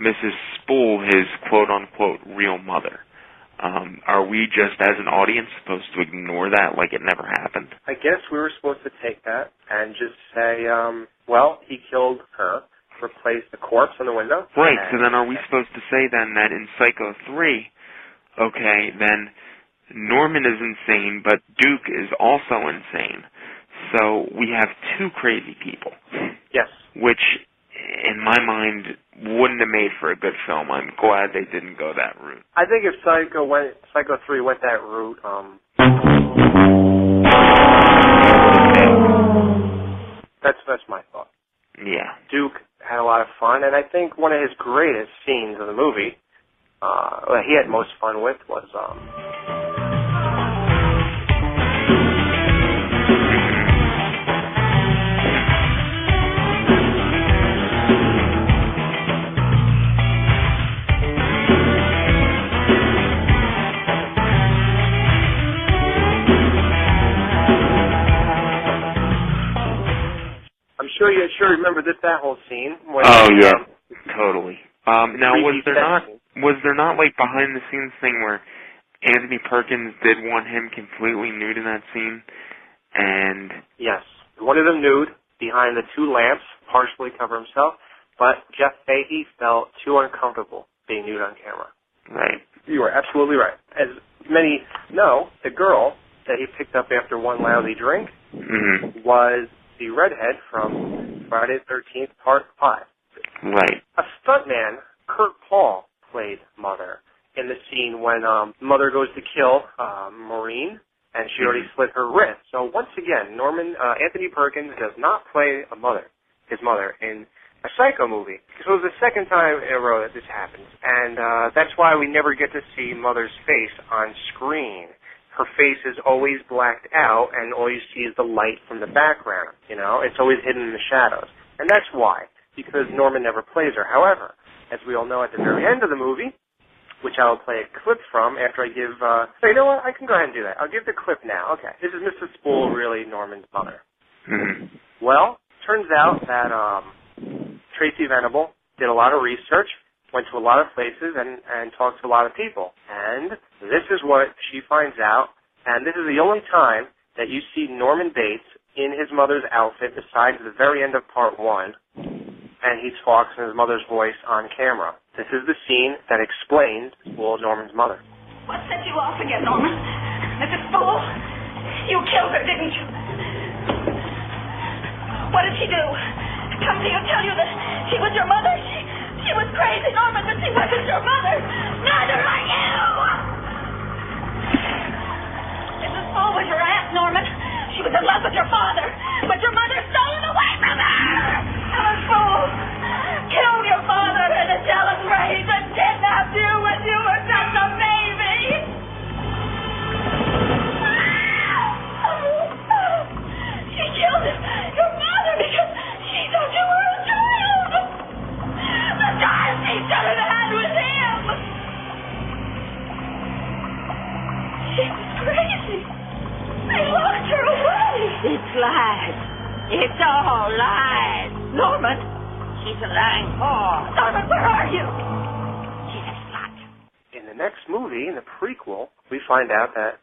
Mrs. Spool, his quote unquote real mother? Um, are we just as an audience supposed to ignore that like it never happened? I guess we were supposed to take that and just say, um, well, he killed her, replaced the corpse on the window. Right. and- So then, are we supposed to say then that in Psycho three, okay, then Norman is insane, but Duke is also insane. So we have two crazy people, Yes. which, in my mind, wouldn't have made for a good film. I'm glad they didn't go that route. I think if Psycho went, Psycho 3 went that route, um, that's, that's my thought. Yeah. Duke had a lot of fun, and I think one of his greatest scenes of the movie, uh, that he had most fun with was, um, sure you sure remember this that whole scene. When, Oh yeah, um, totally. Um, now was there not was there not like behind the scenes thing where Anthony Perkins did want him completely nude in that scene, and Yes. One of them nude behind the two lamps, partially cover himself, but Jeff Fahey felt too uncomfortable being nude on camera. right, You are absolutely right. As many know, the girl that he picked up after one lousy drink hmm was the redhead from Friday the 13th, Part 5. right, A stuntman, Kurt Paul, played Mother in the scene when um, Mother goes to kill um, Maureen, and she already slit her wrist. So once again, Norman uh, Anthony Perkins does not play a mother, his mother, in a Psycho movie. So it was the second time in a row that this happens, and uh, that's why we never get to see Mother's face on screen. Her face is always blacked out, and all you see is the light from the background. You know, it's always hidden in the shadows, and that's why because Norman never plays her. However, as we all know, at the very end of the movie, which I'll play a clip from after I give. Uh, so you know what? I can go ahead and do that. I'll give the clip now. Okay. This is Mrs. Spool, really Norman's mother. Mhm. Well, turns out that um, Tracy Venable did a lot of research, went to a lot of places, and, and talked to a lot of people. And this is what she finds out. And this is the only time that you see Norman Bates in his mother's outfit, besides the very end of part one, and he talks in his mother's voice on camera. This is the scene that explains Spool, Norman's mother. What set you off again, Norman? Mrs. Spool? You killed her, didn't you? What did she do? Come to you tell you that she was your mother? She, she was crazy, Norman, but she wasn't your mother. Neither are you! Mrs. Spool was your aunt, Norman. She was in love with your father, but your mother stole him away from her! Mrs. Spool killed your father in a jealous rage and kidnapped you when you were just a baby! She killed your father, because child she should have had was him! She was crazy. They locked her away! It's lies. It's all lies. Norman, she's a lying whore. Norman, where are you? She's a slut. In the next movie, in the prequel, we find out that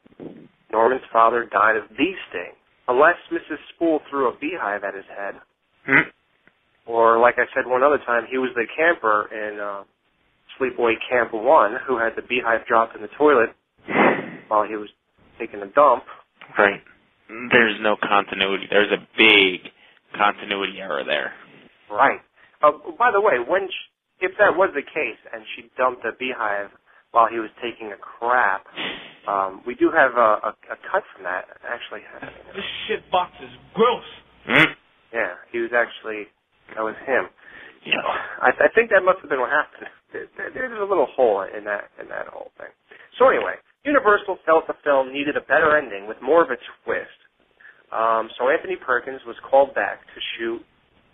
Norman's father died of bee sting. Unless Mrs. Spool threw a beehive at his head, Hmm. Or like I said one other time, he was the camper in uh, Sleepaway Camp 1 who had the beehive dropped in the toilet while he was taking a dump. Right. There's no continuity. There's a big continuity error there. Right. Uh, by the way, when sh if that was the case and she dumped a beehive while he was taking a crap, um, we do have a, a, a cut from that. Actually, This shit box is gross. Hmm? yeah, he was actually that was him. Yeah. I, I think that must have been what happened. There, there- there's a little hole in that in that whole thing. So anyway, Universal felt the film needed a better ending with more of a twist. Um, so Anthony Perkins was called back to shoot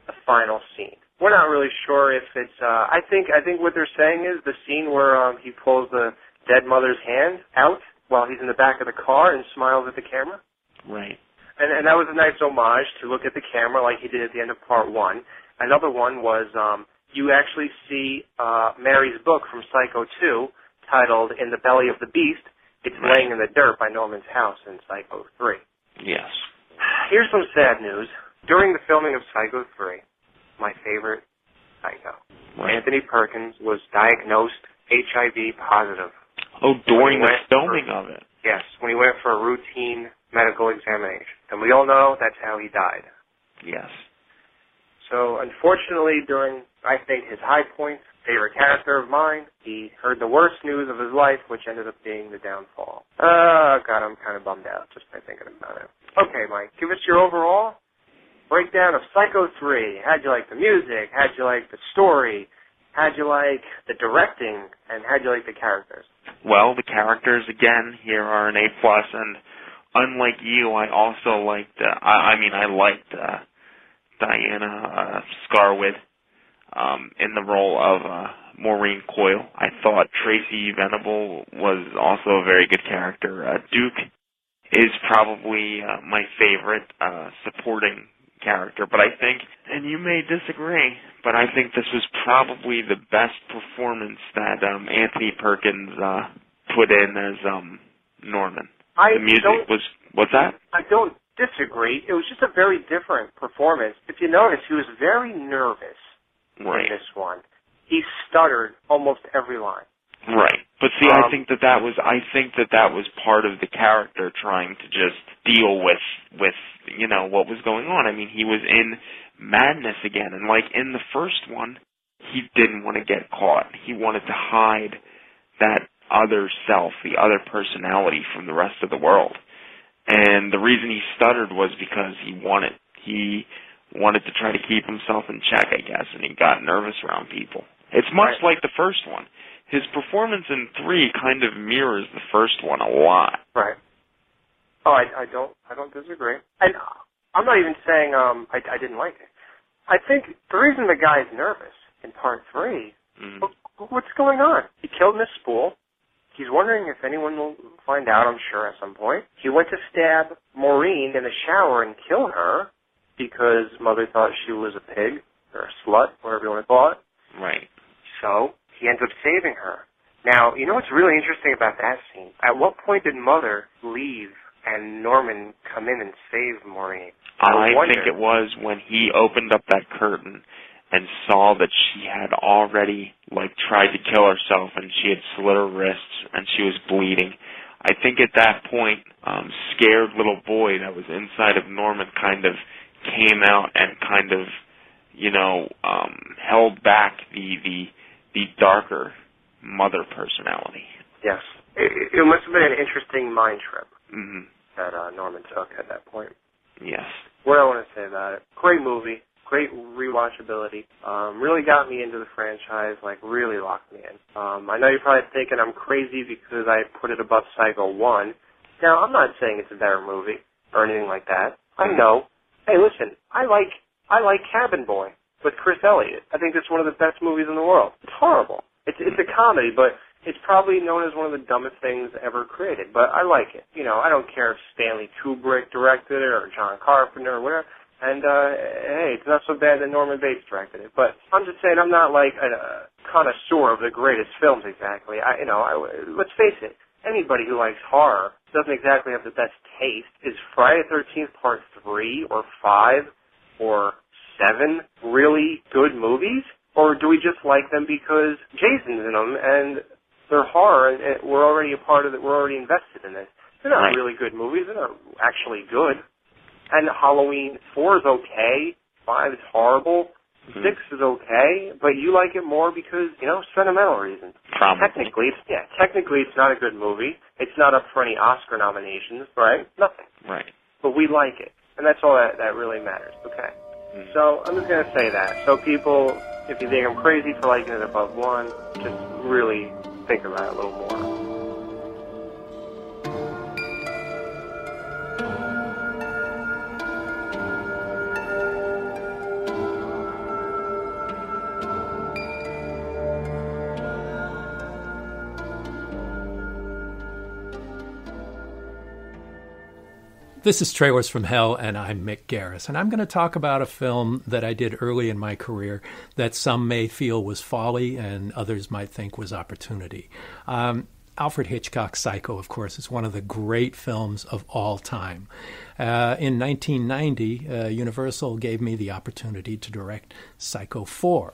the final scene. We're not really sure if it's. Uh, I think I think what they're saying is the scene where um, he pulls the dead mother's hand out while he's in the back of the car and smiles at the camera. Right. And, and that was a nice homage to look at the camera like he did at the end of part one. Another one was um, you actually see uh, Mary's book from Psycho 2 titled In the Belly of the Beast. It's laying in the dirt by Norman's house in Psycho 3. Yes. Here's some sad news. During the filming of Psycho 3, my favorite Psycho, Anthony Perkins was diagnosed HIV positive. Oh, during the When he went filming for- of it. Yes, when he went for a routine medical examination. And we all know that's how he died. Yes. So unfortunately, during I think his high point, favorite character of mine, he heard the worst news of his life, which ended up being the downfall. Oh God, I'm kind of bummed out just by thinking about it. Okay, Mike, give us your overall breakdown of Psycho 3. How'd you like the music? How'd you like the story? How'd you like the directing? And how'd you like the characters? Well, the characters again here are an A plus, and unlike you, I also liked. Uh, I, I mean, I liked uh, Diana uh, Scarwid um, in the role of uh, Maureen Coyle. I thought Tracy Venable was also a very good character. Uh, Duke is probably uh, my favorite uh, supporting character, but I think, and you may disagree, but I think this was probably the best performance that um, Anthony Perkins uh, put in as um, Norman. I the music was what's that? I don't disagree. It was just a very different performance. If you notice, he was very nervous Right. in this one. He stuttered almost every line. Right. But see, I Um, think that that was I think that that was part of the character trying to just deal with with you know what was going on. I mean, he was in madness again, and like in the first one, he didn't want to get caught. He wanted to hide that other self, the other personality from the rest of the world. And the reason he stuttered was because he wanted he wanted to try to keep himself in check, I guess, and he got nervous around people. It's much Right. like the first one. His performance in three kind of mirrors the first one a lot. Right. Oh, I, I don't, I don't disagree. And I'm not even saying um I, I didn't like it. I think the reason the guy is nervous in part three, Mhm. what's going on? He killed Miss Spool. He's wondering if anyone will find out, I'm sure, at some point. He went to stab Maureen in the shower and kill her because Mother thought she was a pig or a slut, whatever you want to call it. Right. So he ends up saving her. Now, you know what's really interesting about that scene? At what point did Mother leave and Norman come in and save Maureen? I wonder. think it was when he opened up that curtain and saw that she had already like tried to kill herself and she had slit her wrists and she was bleeding. I think at that point, um, scared little boy that was inside of Norman kind of came out and kind of, you know, um, held back the the the darker mother personality. Yes. It, it must have been an interesting mind trip hmm that uh, Norman took at that point. Yes. What I want to say about it? Great movie. Great rewatchability. Um, really got me into the franchise, like really locked me in. Um, I know you're probably thinking I'm crazy because I put it above Psycho 1. Now, I'm not saying it's a better movie or anything like that. I know. Hey, listen, I like I like Cabin Boy with Chris Elliott. I think it's one of the best movies in the world. It's horrible. It's it's a comedy, but it's probably known as one of the dumbest things ever created. But I like it. You know, I don't care if Stanley Kubrick directed it or John Carpenter or whatever. And uh hey, it's not so bad that Norman Bates directed it. But I'm just saying, I'm not like a, connoisseur of the greatest films exactly. I, you know, I, let's face it. Anybody who likes horror doesn't exactly have the best taste. Is Friday the 13th Part three or five or seven really good movies, or do we just like them because Jason's in them and they're horror and, and we're already a part of it? We're already invested in it. They're not Right. really good movies. They're not actually good. And Halloween four is okay. Five is horrible. Mhm. Six is okay, but you like it more because you know sentimental reasons. Probably. Technically, it's yeah. Technically, it's not a good movie. It's not up for any Oscar nominations, right? Nothing. Right. But we like it, and that's all that that really matters. Okay. Mhm. So I'm just gonna say that. So people, if you think I'm crazy for liking it above one, just really think about it a little more. This is Trailers from Hell, and I'm Mick Garris. And I'm going to talk about a film that I did early in my career that some may feel was folly and others might think was opportunity. Um, Alfred Hitchcock's Psycho, of course, is one of the great films of all time. Uh, in 1990, uh, Universal gave me the opportunity to direct Psycho 4.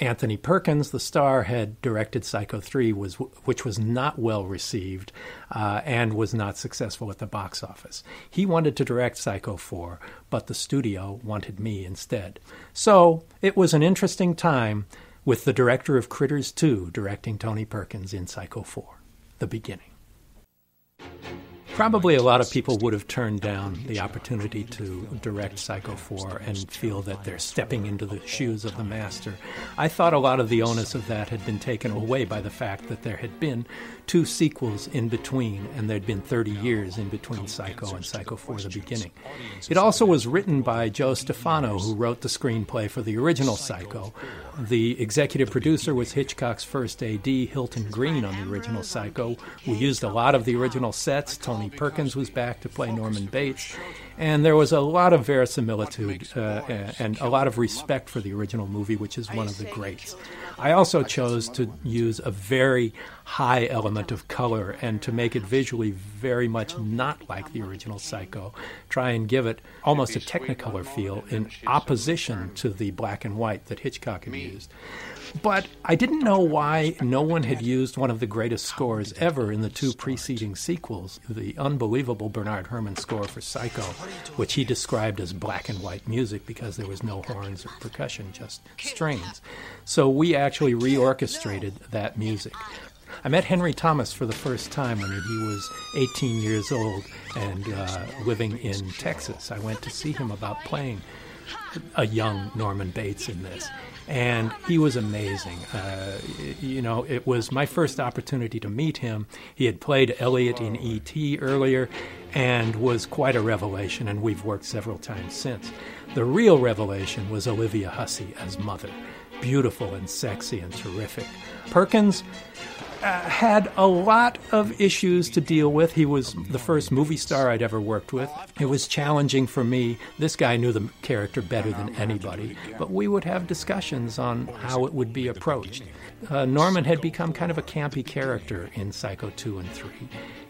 Anthony Perkins, the star, had directed Psycho 3, was, which was not well received uh, and was not successful at the box office. He wanted to direct Psycho 4, but the studio wanted me instead. So it was an interesting time with the director of Critters 2 directing Tony Perkins in Psycho 4, the beginning. Probably a lot of people would have turned down the opportunity to direct Psycho 4 and feel that they're stepping into the shoes of the master. I thought a lot of the onus of that had been taken away by the fact that there had been two sequels in between, and there'd been 30 years in between Psycho and Psycho 4 the beginning. It also was written by Joe Stefano, who wrote the screenplay for the original Psycho. The executive producer was Hitchcock's first AD, Hilton Green, on the original Psycho. We used a lot of the original sets. Tony Perkins was back to play Norman Bates. And there was a lot of verisimilitude uh, and a lot of respect for the original movie, which is one of the greats. I also chose to use a very high element of color and to make it visually very much not like the original Psycho. Try and give it almost a Technicolor feel in opposition to the black and white that Hitchcock had used. But I didn't know why no one had used one of the greatest scores ever in the two preceding sequels, the unbelievable Bernard Herrmann score for Psycho, which he described as black and white music because there was no horns or percussion, just strings. So we actually reorchestrated that music. I met Henry Thomas for the first time when he was 18 years old and uh, living in Texas. I went to see him about playing a young Norman Bates in this. And he was amazing. Uh, you know, it was my first opportunity to meet him. He had played Elliott in E.T. earlier and was quite a revelation, and we've worked several times since. The real revelation was Olivia Hussey as Mother. beautiful and sexy and terrific. Perkins had a lot of issues to deal with. He was the first movie star I'd ever worked with. It was challenging for me. This guy knew the character better than anybody, but we would have discussions on how it would be approached. Uh, Norman had become kind of a campy character in Psycho 2 and 3,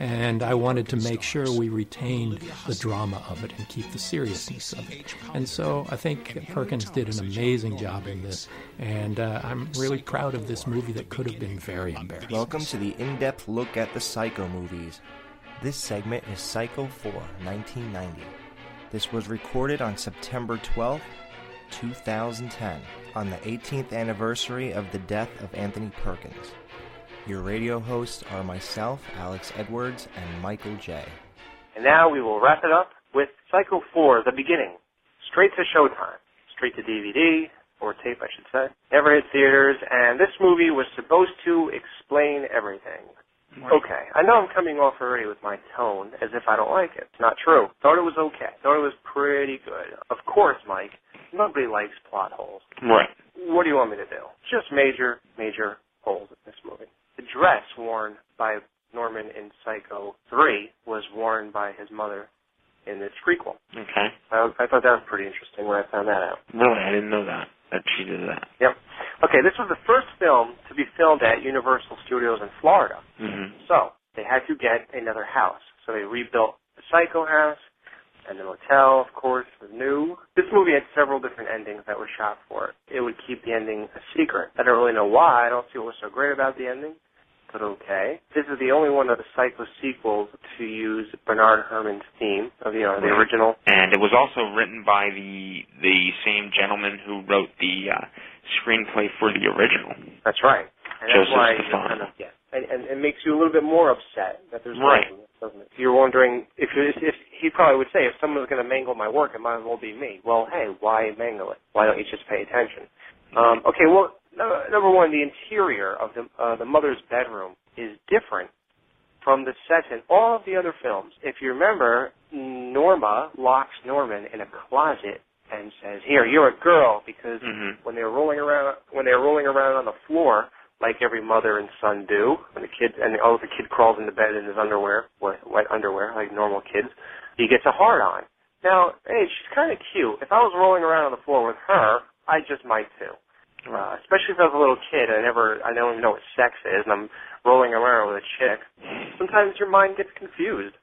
and I wanted to make sure we retained the drama of it and keep the seriousness of it. And so I think Perkins did an amazing job in this, and uh, I'm really proud of this movie that could have been very embarrassing. Welcome to the in depth look at the Psycho movies. This segment is Psycho 4 1990. This was recorded on September 12, 2010, on the 18th anniversary of the death of Anthony Perkins. Your radio hosts are myself, Alex Edwards, and Michael J. And now we will wrap it up with Psycho 4, the beginning. Straight to Showtime. Straight to DVD, or tape, I should say. Never hit theaters, and this movie was supposed to explain everything. Okay, I know I'm coming off already with my tone as if I don't like it. It's not true. Thought it was okay. Thought it was pretty good. Of course, Mike, nobody likes plot holes. Right. What do you want me to do? Just major, major holes in this movie. The dress worn by Norman in Psycho 3 was worn by his mother in this prequel. Okay. I, I thought that was pretty interesting when I found that out. Really, I didn't know that that she did that. Yep. Okay, this was the first film to be filmed at Universal Studios in Florida. Mm-hmm. So they had to get another house. So they rebuilt the Psycho house, and the motel, of course, was new. This movie had several different endings that were shot for it. It would keep the ending a secret. I don't really know why. I don't see what was so great about the ending, but okay. This is the only one of the Psycho sequels to use Bernard Herrmann's theme of you know the original. And it was also written by the the same gentleman who wrote the uh, screenplay for the original. That's right. And that's Joseph why Stefano. kind of, yeah. And, and it makes you a little bit more upset that there's Right. no- doesn't it? You're wondering if you if he probably would say if someone's going to mangle my work, it might as well be me. Well, hey, why mangle it? Why don't you just pay attention? Um, okay, well, no, number one, the interior of the uh, the mother's bedroom is different from the set in all of the other films. If you remember, Norma locks Norman in a closet and says, "Here, you're a girl," because Mm-hmm. when they're rolling around when they're rolling around on the floor like every mother and son do. When the kid and oh the kid crawls into bed in his underwear wet, wet underwear like normal kids he gets a hard on. Now hey she's kind of cute. If i was rolling around on the floor with her i just might too. Uh, especially if i was a little kid and i never i don't even know what sex is and i'm rolling around with a chick sometimes your mind gets confused.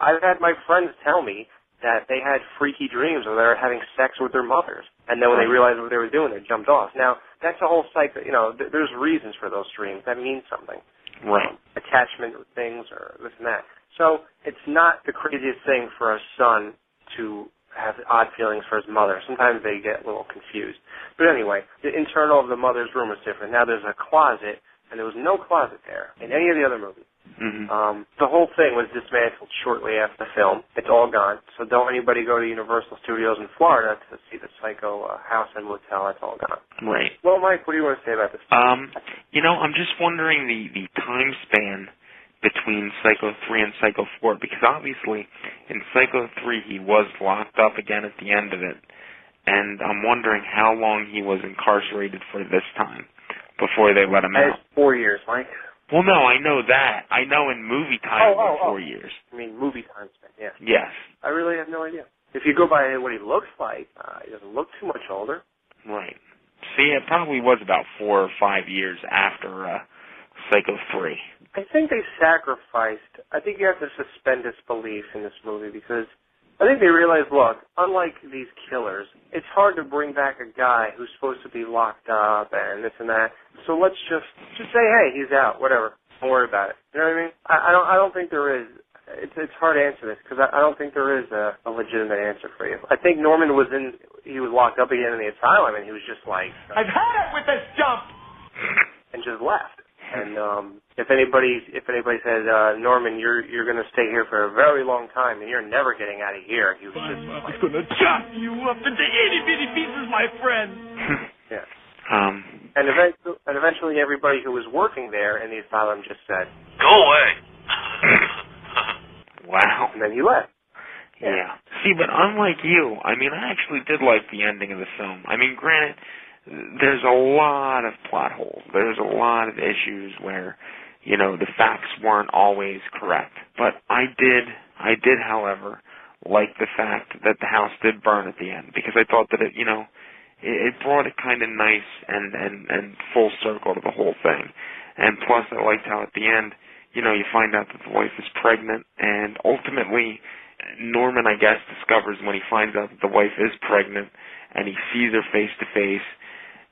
I've had my friends tell me that they had freaky dreams where they were having sex with their mothers, and then when they realized what they were doing, they jumped off. Now that's a whole cycle. You know, th- there's reasons for those dreams. That means something. Right. Attachment with things or this and that. So it's not the craziest thing for a son to have odd feelings for his mother. Sometimes they get a little confused. But anyway, the internal of the mother's room is different. Now there's a closet, and there was no closet there in any of the other movies. Mm-hmm. Um, the whole thing was dismantled shortly after the film. It's all gone. So don't anybody go to Universal Studios in Florida to see the Psycho uh, house and motel. It's all gone. Right. Well, Mike, what do you want to say about this? Um, you know, I'm just wondering the the time span between Psycho 3 and Psycho 4 because obviously in Psycho 3 he was locked up again at the end of it, and I'm wondering how long he was incarcerated for this time before they let him out. four years, Mike. Well, no, I know that. I know in movie time Oh, oh, oh. four years. I mean, movie time span. Yeah. Yes. I really have no idea. If you go by what he looks like, uh, he doesn't look too much older. Right. See, it probably was about four or five years after uh, Psycho 3. I think they sacrificed. I think you have to suspend disbelief in this movie because I think they realized, look, unlike these killers, it's hard to bring back a guy who's supposed to be locked up and this and that. So let's just just say, hey, he's out, whatever. Don't worry about it. You know what I mean? I, I don't. I don't think there is. It's it's hard to answer this because I, I don't think there is a, a legitimate answer for you. I think Norman was in. He was locked up again in the asylum, and he was just like, I've had it with this jump. and just left. And um, if anybody if anybody said uh, Norman, you're you're going to stay here for a very long time, and you're never getting out of here, he was just I'm like, gonna chop you up into itty bitty pieces, my friend. [laughs] yeah. Um, And eventually, and eventually, everybody who was working there in the asylum just said, Go away. [laughs] wow. and then he left. Yeah. See, but unlike you, I mean, I actually did like the ending of the film. I mean, granted, there's a lot of plot holes. There's a lot of issues where, you know, the facts weren't always correct. But I did, I did, however, like the fact that the house did burn at the end because I thought that it, you know, it, it brought it kind of nice and and and full circle to the whole thing. And plus, I liked how at the end, you know, you find out that the wife is pregnant, and ultimately, Norman, I guess, discovers when he finds out that the wife is pregnant, and he sees her face to face,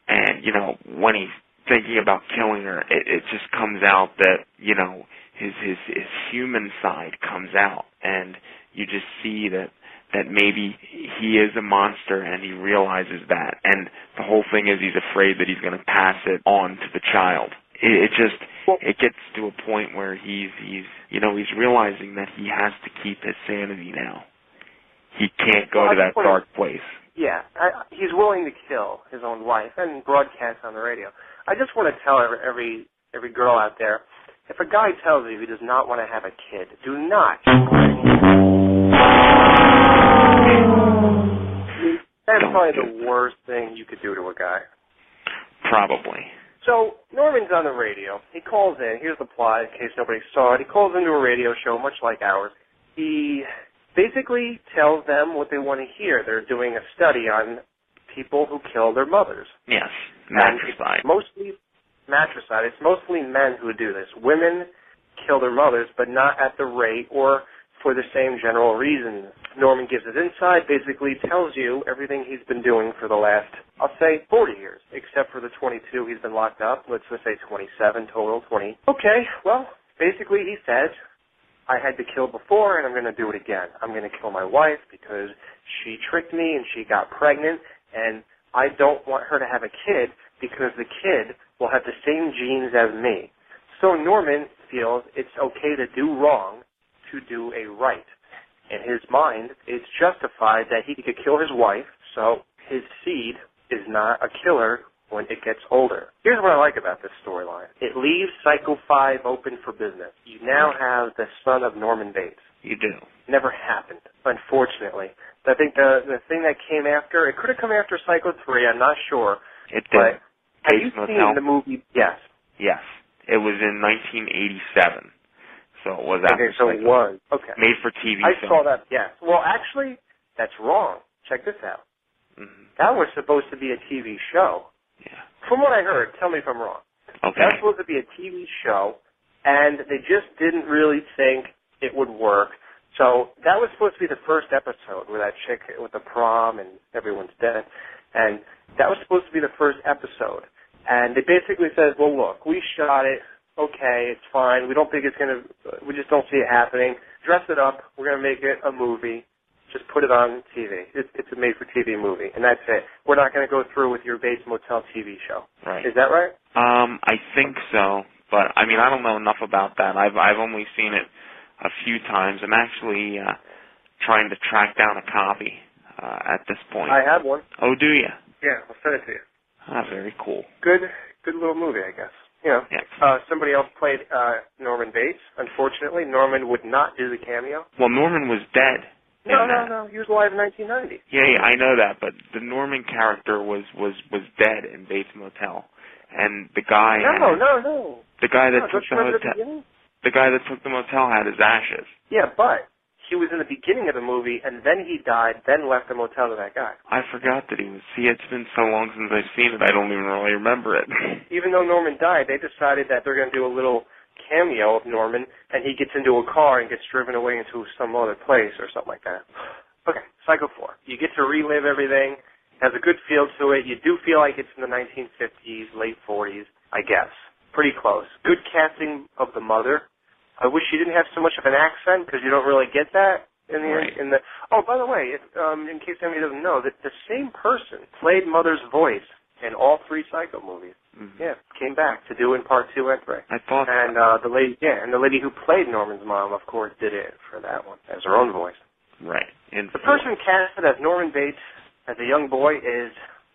and you know, when he's thinking about killing her, it, it just comes out that you know his his his human side comes out, and you just see that that maybe he is a monster and he realizes that. And the whole thing is he's afraid that he's going to pass it on to the child. It, it just it gets to a point where he's he's you know he's realizing that he has to keep his sanity now. He can't go to that dark place Yeah, I, he's willing to kill his own wife and broadcast on the radio. I just want to tell every every, every girl out there, if a guy tells you he does not want to have a kid, do not. That's probably the worst thing you could do to a guy. probably So Norman's on the radio. He calls in. Here's the plot in case nobody saw it. He calls into a radio show, much like ours. He basically tells them what they want to hear. They're doing a study on people who kill their mothers. yes matricide Mostly matricide. It's mostly men who do this. Women kill their mothers, but not at the rate or for the same general reason. Norman gives his insight, basically tells you everything he's been doing for the last, I'll say, 40 years, except for the 22 he's been locked up. Let's just say 27 total, 20. Okay, well, basically he says, I had to kill before and I'm going to do it again. I'm going to kill my wife because she tricked me and she got pregnant and I don't want her to have a kid because the kid will have the same genes as me. So Norman feels it's okay to do wrong to do a right. In his mind, it's justified that he could kill his wife, so his seed is not a killer when it gets older. Here's what I like about this storyline. It leaves Psycho 5 open for business. You now have the son of Norman Bates. you do Never happened, unfortunately. I think the the thing that came after, it could have come after Psycho 3, I'm not sure. it did But have you Motel? seen the movie? Yes. yes it was in 1987 so it was after Okay, so it was. Okay. made for TV I film saw that, yes. Well, actually, that's wrong. Check this out. Mhm. That was supposed to be a TV show. Yeah. From what I heard, tell me if I'm wrong. okay That was supposed to be a TV show, and they just didn't really think it would work. So that was supposed to be the first episode where that chick with the prom and everyone's dead, and that was supposed to be the first episode. And they basically said, "Well, look, we shot it. Okay, it's fine. We don't think it's gonna. We just don't see it happening. Dress it up. We're gonna make it a movie. Just put it on TV. It's, it's a made-for-TV movie, and that's it. We're not gonna go through with your Bates Motel TV show. right Is that right? Um, I think so, but I mean, I don't know enough about that. I've I've only seen it a few times. I'm actually uh, trying to track down a copy uh, at this point. I have one. oh, do you? Yeah, I'll send it to you. Ah, very cool. Good, good little movie, I guess. You know, Yeah. uh, somebody else played uh, Norman Bates. Unfortunately, Norman would not do the cameo. Well, Norman was dead. No, no, no. He was alive in 1990. Yeah, yeah, I know that, but the Norman character was was was dead in Bates Motel, and the guy No, had- no, no. the guy that no, took the remember the hotel the guy that took the motel had his ashes. Yeah, but he was in the beginning of the movie, and then he died, then left the motel to that guy. I forgot that he was. See, it's been so long since I've seen it. I don't even really remember it. [laughs] Even though Norman died, they decided that they're going to do a little cameo of Norman, and he gets into a car and gets driven away into some other place or something like that. Okay, Psycho 4. You get to relive everything. Has a good feel to it. You do feel like it's in the 1950s, late 40s, I guess. Pretty close. Good casting of the mother. I wish she didn't have so much of an accent because you don't really get that in the Right. in the. Oh, by the way, if, um, in case anybody doesn't know, that the same person played Mother's voice in all three Psycho movies. Mhm. Yeah, came back to do in part two and three. I thought And uh, the lady, yeah, and the lady who played Norman's mom, of course, did it for that one as her own voice. right. And The person casted as Norman Bates as a young boy is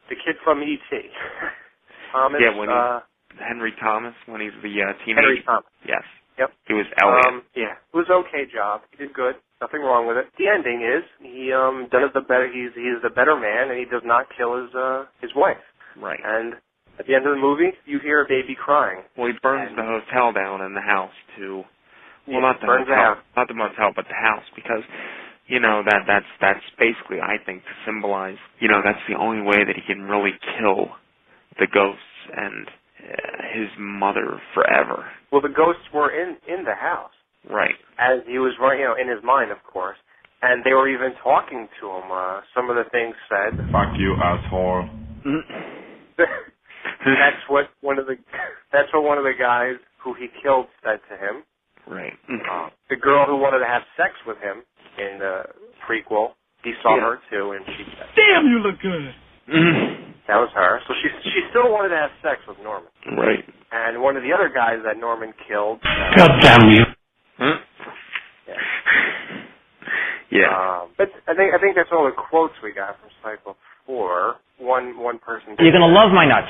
the kid from E.T. [laughs] Thomas. Yeah, when he- uh, Henry Thomas when he's the uh, teenager. Henry Thomas. Yes. Yep. He was Elliott. Um, yeah, it was okay job. He did good. Nothing wrong with it. The ending is he um does the better. He's he's the better man, and he does not kill his uh his wife. Right. And at the end of the movie, you hear a baby crying. Well, he burns the hotel down and the house too. Well, Yeah, not the burns hotel, house. not the motel, but the house, because you know that that's that's basically, I think, to symbolize. You know, that's the only way that he can really kill the ghosts and uh, his mother forever. Well, the ghosts were in in the house Right. as he was running, you know, in his mind, of course. And they were even talking to him. Uh, some of the things said. Fuck you, asshole. [laughs] [laughs] that's what one of the that's what one of the guys who he killed said to him. Right. Uh, the girl who wanted to have sex with him in the prequel, he saw Yeah. her too, and she said Damn, you look good. that was her. So she she still wanted to have sex with Norman. Right. And one of the other guys that Norman killed. uh, God damn you. Yeah. Um, but I think I think that's all the quotes we got from Psycho Four. One one person. You're gonna love my nuts.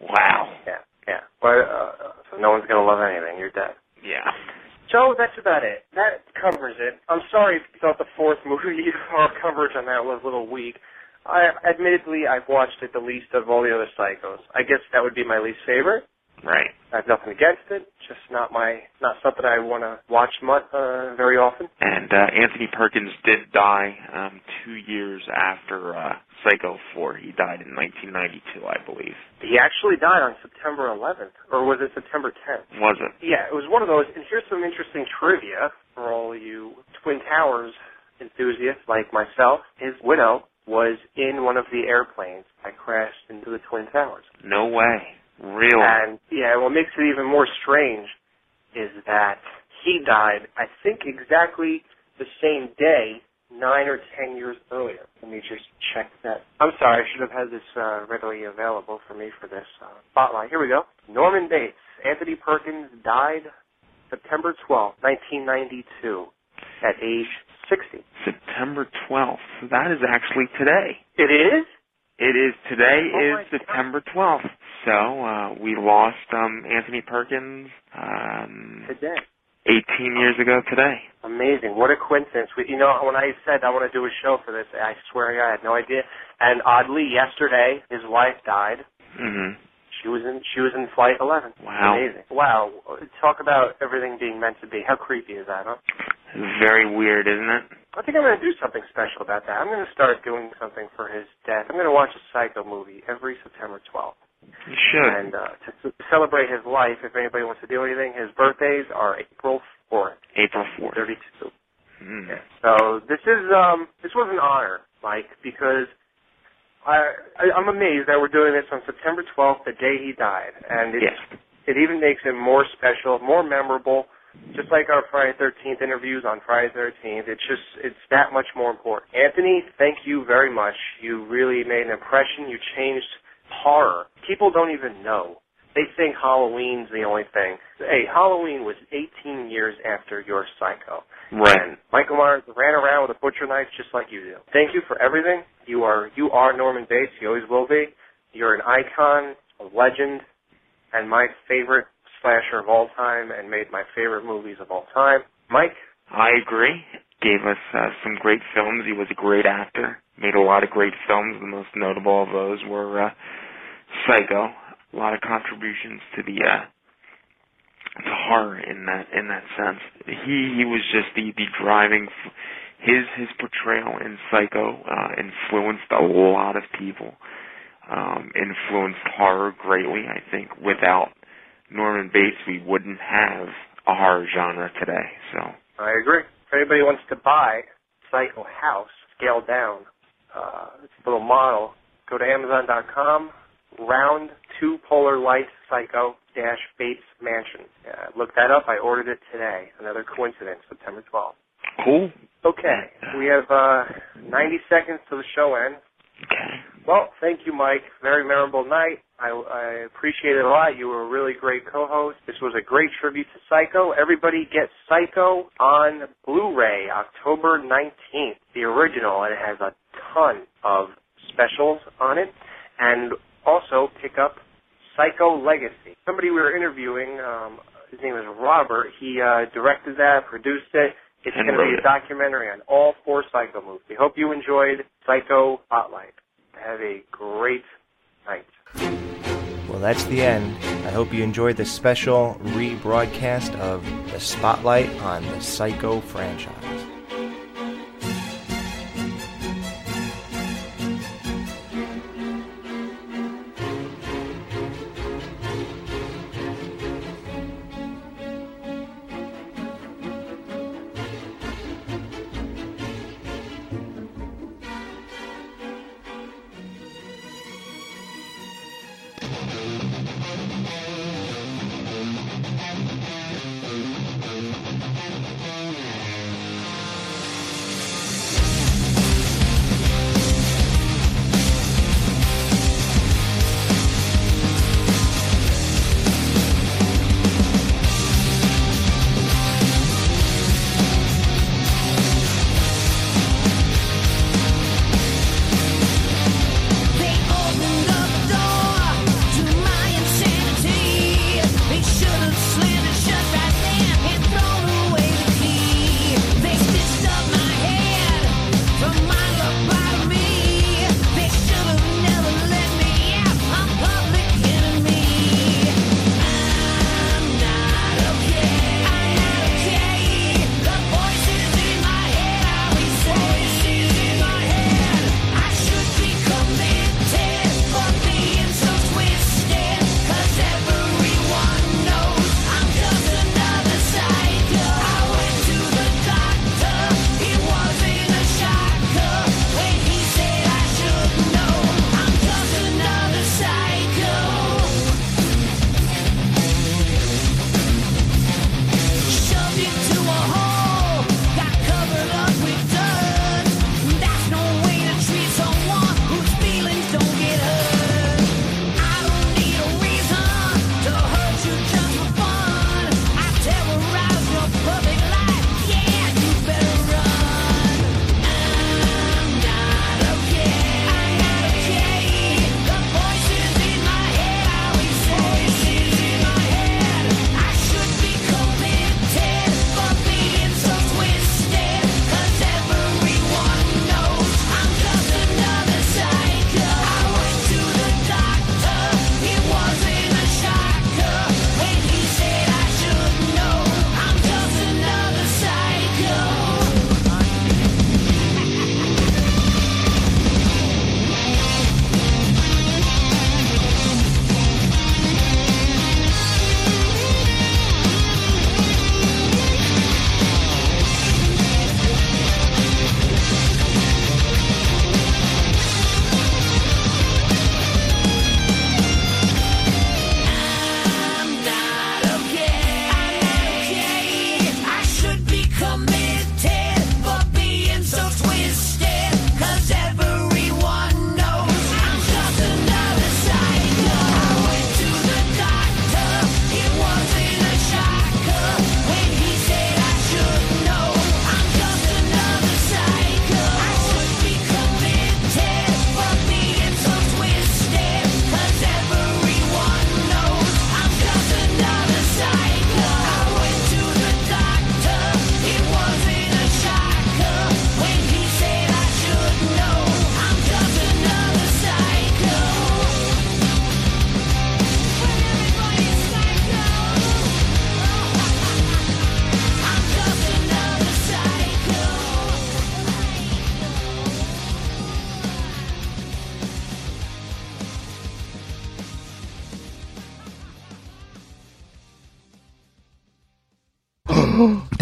Wow. Yeah, yeah. But uh, so no one's gonna love anything. You're dead. Yeah. So that's about it. That covers it. I'm sorry if you thought the fourth movie [laughs] our coverage on that was a little weak. I admittedly I've watched it the least of all the other Psychos. I guess that would be my least favorite. Right. I have nothing against it. Just not my not something I want to watch much uh, very often. And uh, Anthony Perkins did die um, two years after uh, Psycho 4. He died in 1992, I believe. He actually died on September 11th, or was it September 10th? Was it? Yeah, it was one of those. And here's some interesting trivia for all you Twin Towers enthusiasts like myself. His widow was in one of the airplanes that crashed into the Twin Towers. No way. Really? And yeah, what makes it even more strange is that he died, I think, exactly the same day, nine or ten years earlier. Let me just check that. I'm sorry, I should have had this uh, readily available for me for this uh, spotlight. Here we go. Norman Bates, Anthony Perkins died September 12, 1992, at age 60. September 12th. So that is actually today. It is? It is today Oh is God. September 12th. So uh, we lost um, Anthony Perkins um, Today. 18 years ago today. Amazing. What a coincidence. We, you know, when I said I want to do a show for this, I swear I had no idea. And oddly, yesterday, his wife died. hmm She was in she was in flight 11. Wow. Amazing. Wow. Talk about everything being meant to be. How creepy is that, huh? Very weird, isn't it? I think I'm going to do something special about that. I'm going to start doing something for his death. I'm going to watch a Psycho movie every September 12th. You should. And uh, to, celebrate his life, if anybody wants to do anything, his birthdays are April 4th, April 4th. 32. Mm. So this is um this was an honor, Mike, because I, I I'm amazed that we're doing this on September 12th, the day he died, and it Yes. it even makes it more special, more memorable. Just like our Friday 13th interviews on Friday 13th, it's just it's that much more important. Anthony, thank you very much. You really made an impression. You changed horror. People don't even know. They think Halloween's the only thing. Hey, Halloween was 18 years after your Psycho. Right. And Michael Myers ran around with a butcher knife just like you do. Thank you for everything. You are you are Norman Bates. You always will be. You're an icon, a legend, and my favorite slasher of all time, and made my favorite movies of all time. Mike, I agree. Gave us uh, some great films. He was a great actor. Made a lot of great films. The most notable of those were uh, Psycho. A lot of contributions to the uh, to horror in that in that sense. He he was just the the driving. F- his his portrayal in Psycho uh, influenced a lot of people. Um, influenced horror greatly. I think without Norman Bates, we wouldn't have a horror genre today. So. I agree. If anybody wants to buy Psycho House, scaled down, uh, it's a little model, go to Amazon.com, round two polar light Psycho dash Bates Mansion. Uh, look that up. I ordered it today. Another coincidence, September 12th. Cool. Okay, we have uh, 90 seconds to the show end. Well, thank you, Mike. Very memorable night. I, I appreciate it a lot. You were a really great co-host. This was a great tribute to Psycho. Everybody get Psycho on Blu-ray October 19th, the original, and it has a ton of specials on it. And also pick up Psycho Legacy. Somebody we were interviewing, um, his name is Robert. He uh, directed that, produced it. It's going to be wrote a documentary on all four Psycho movies. We hope you enjoyed Psycho Spotlight. Have a great night. Well, that's the end. I hope you enjoyed this special rebroadcast of the Spotlight on the Psycho franchise.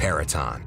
Peraton,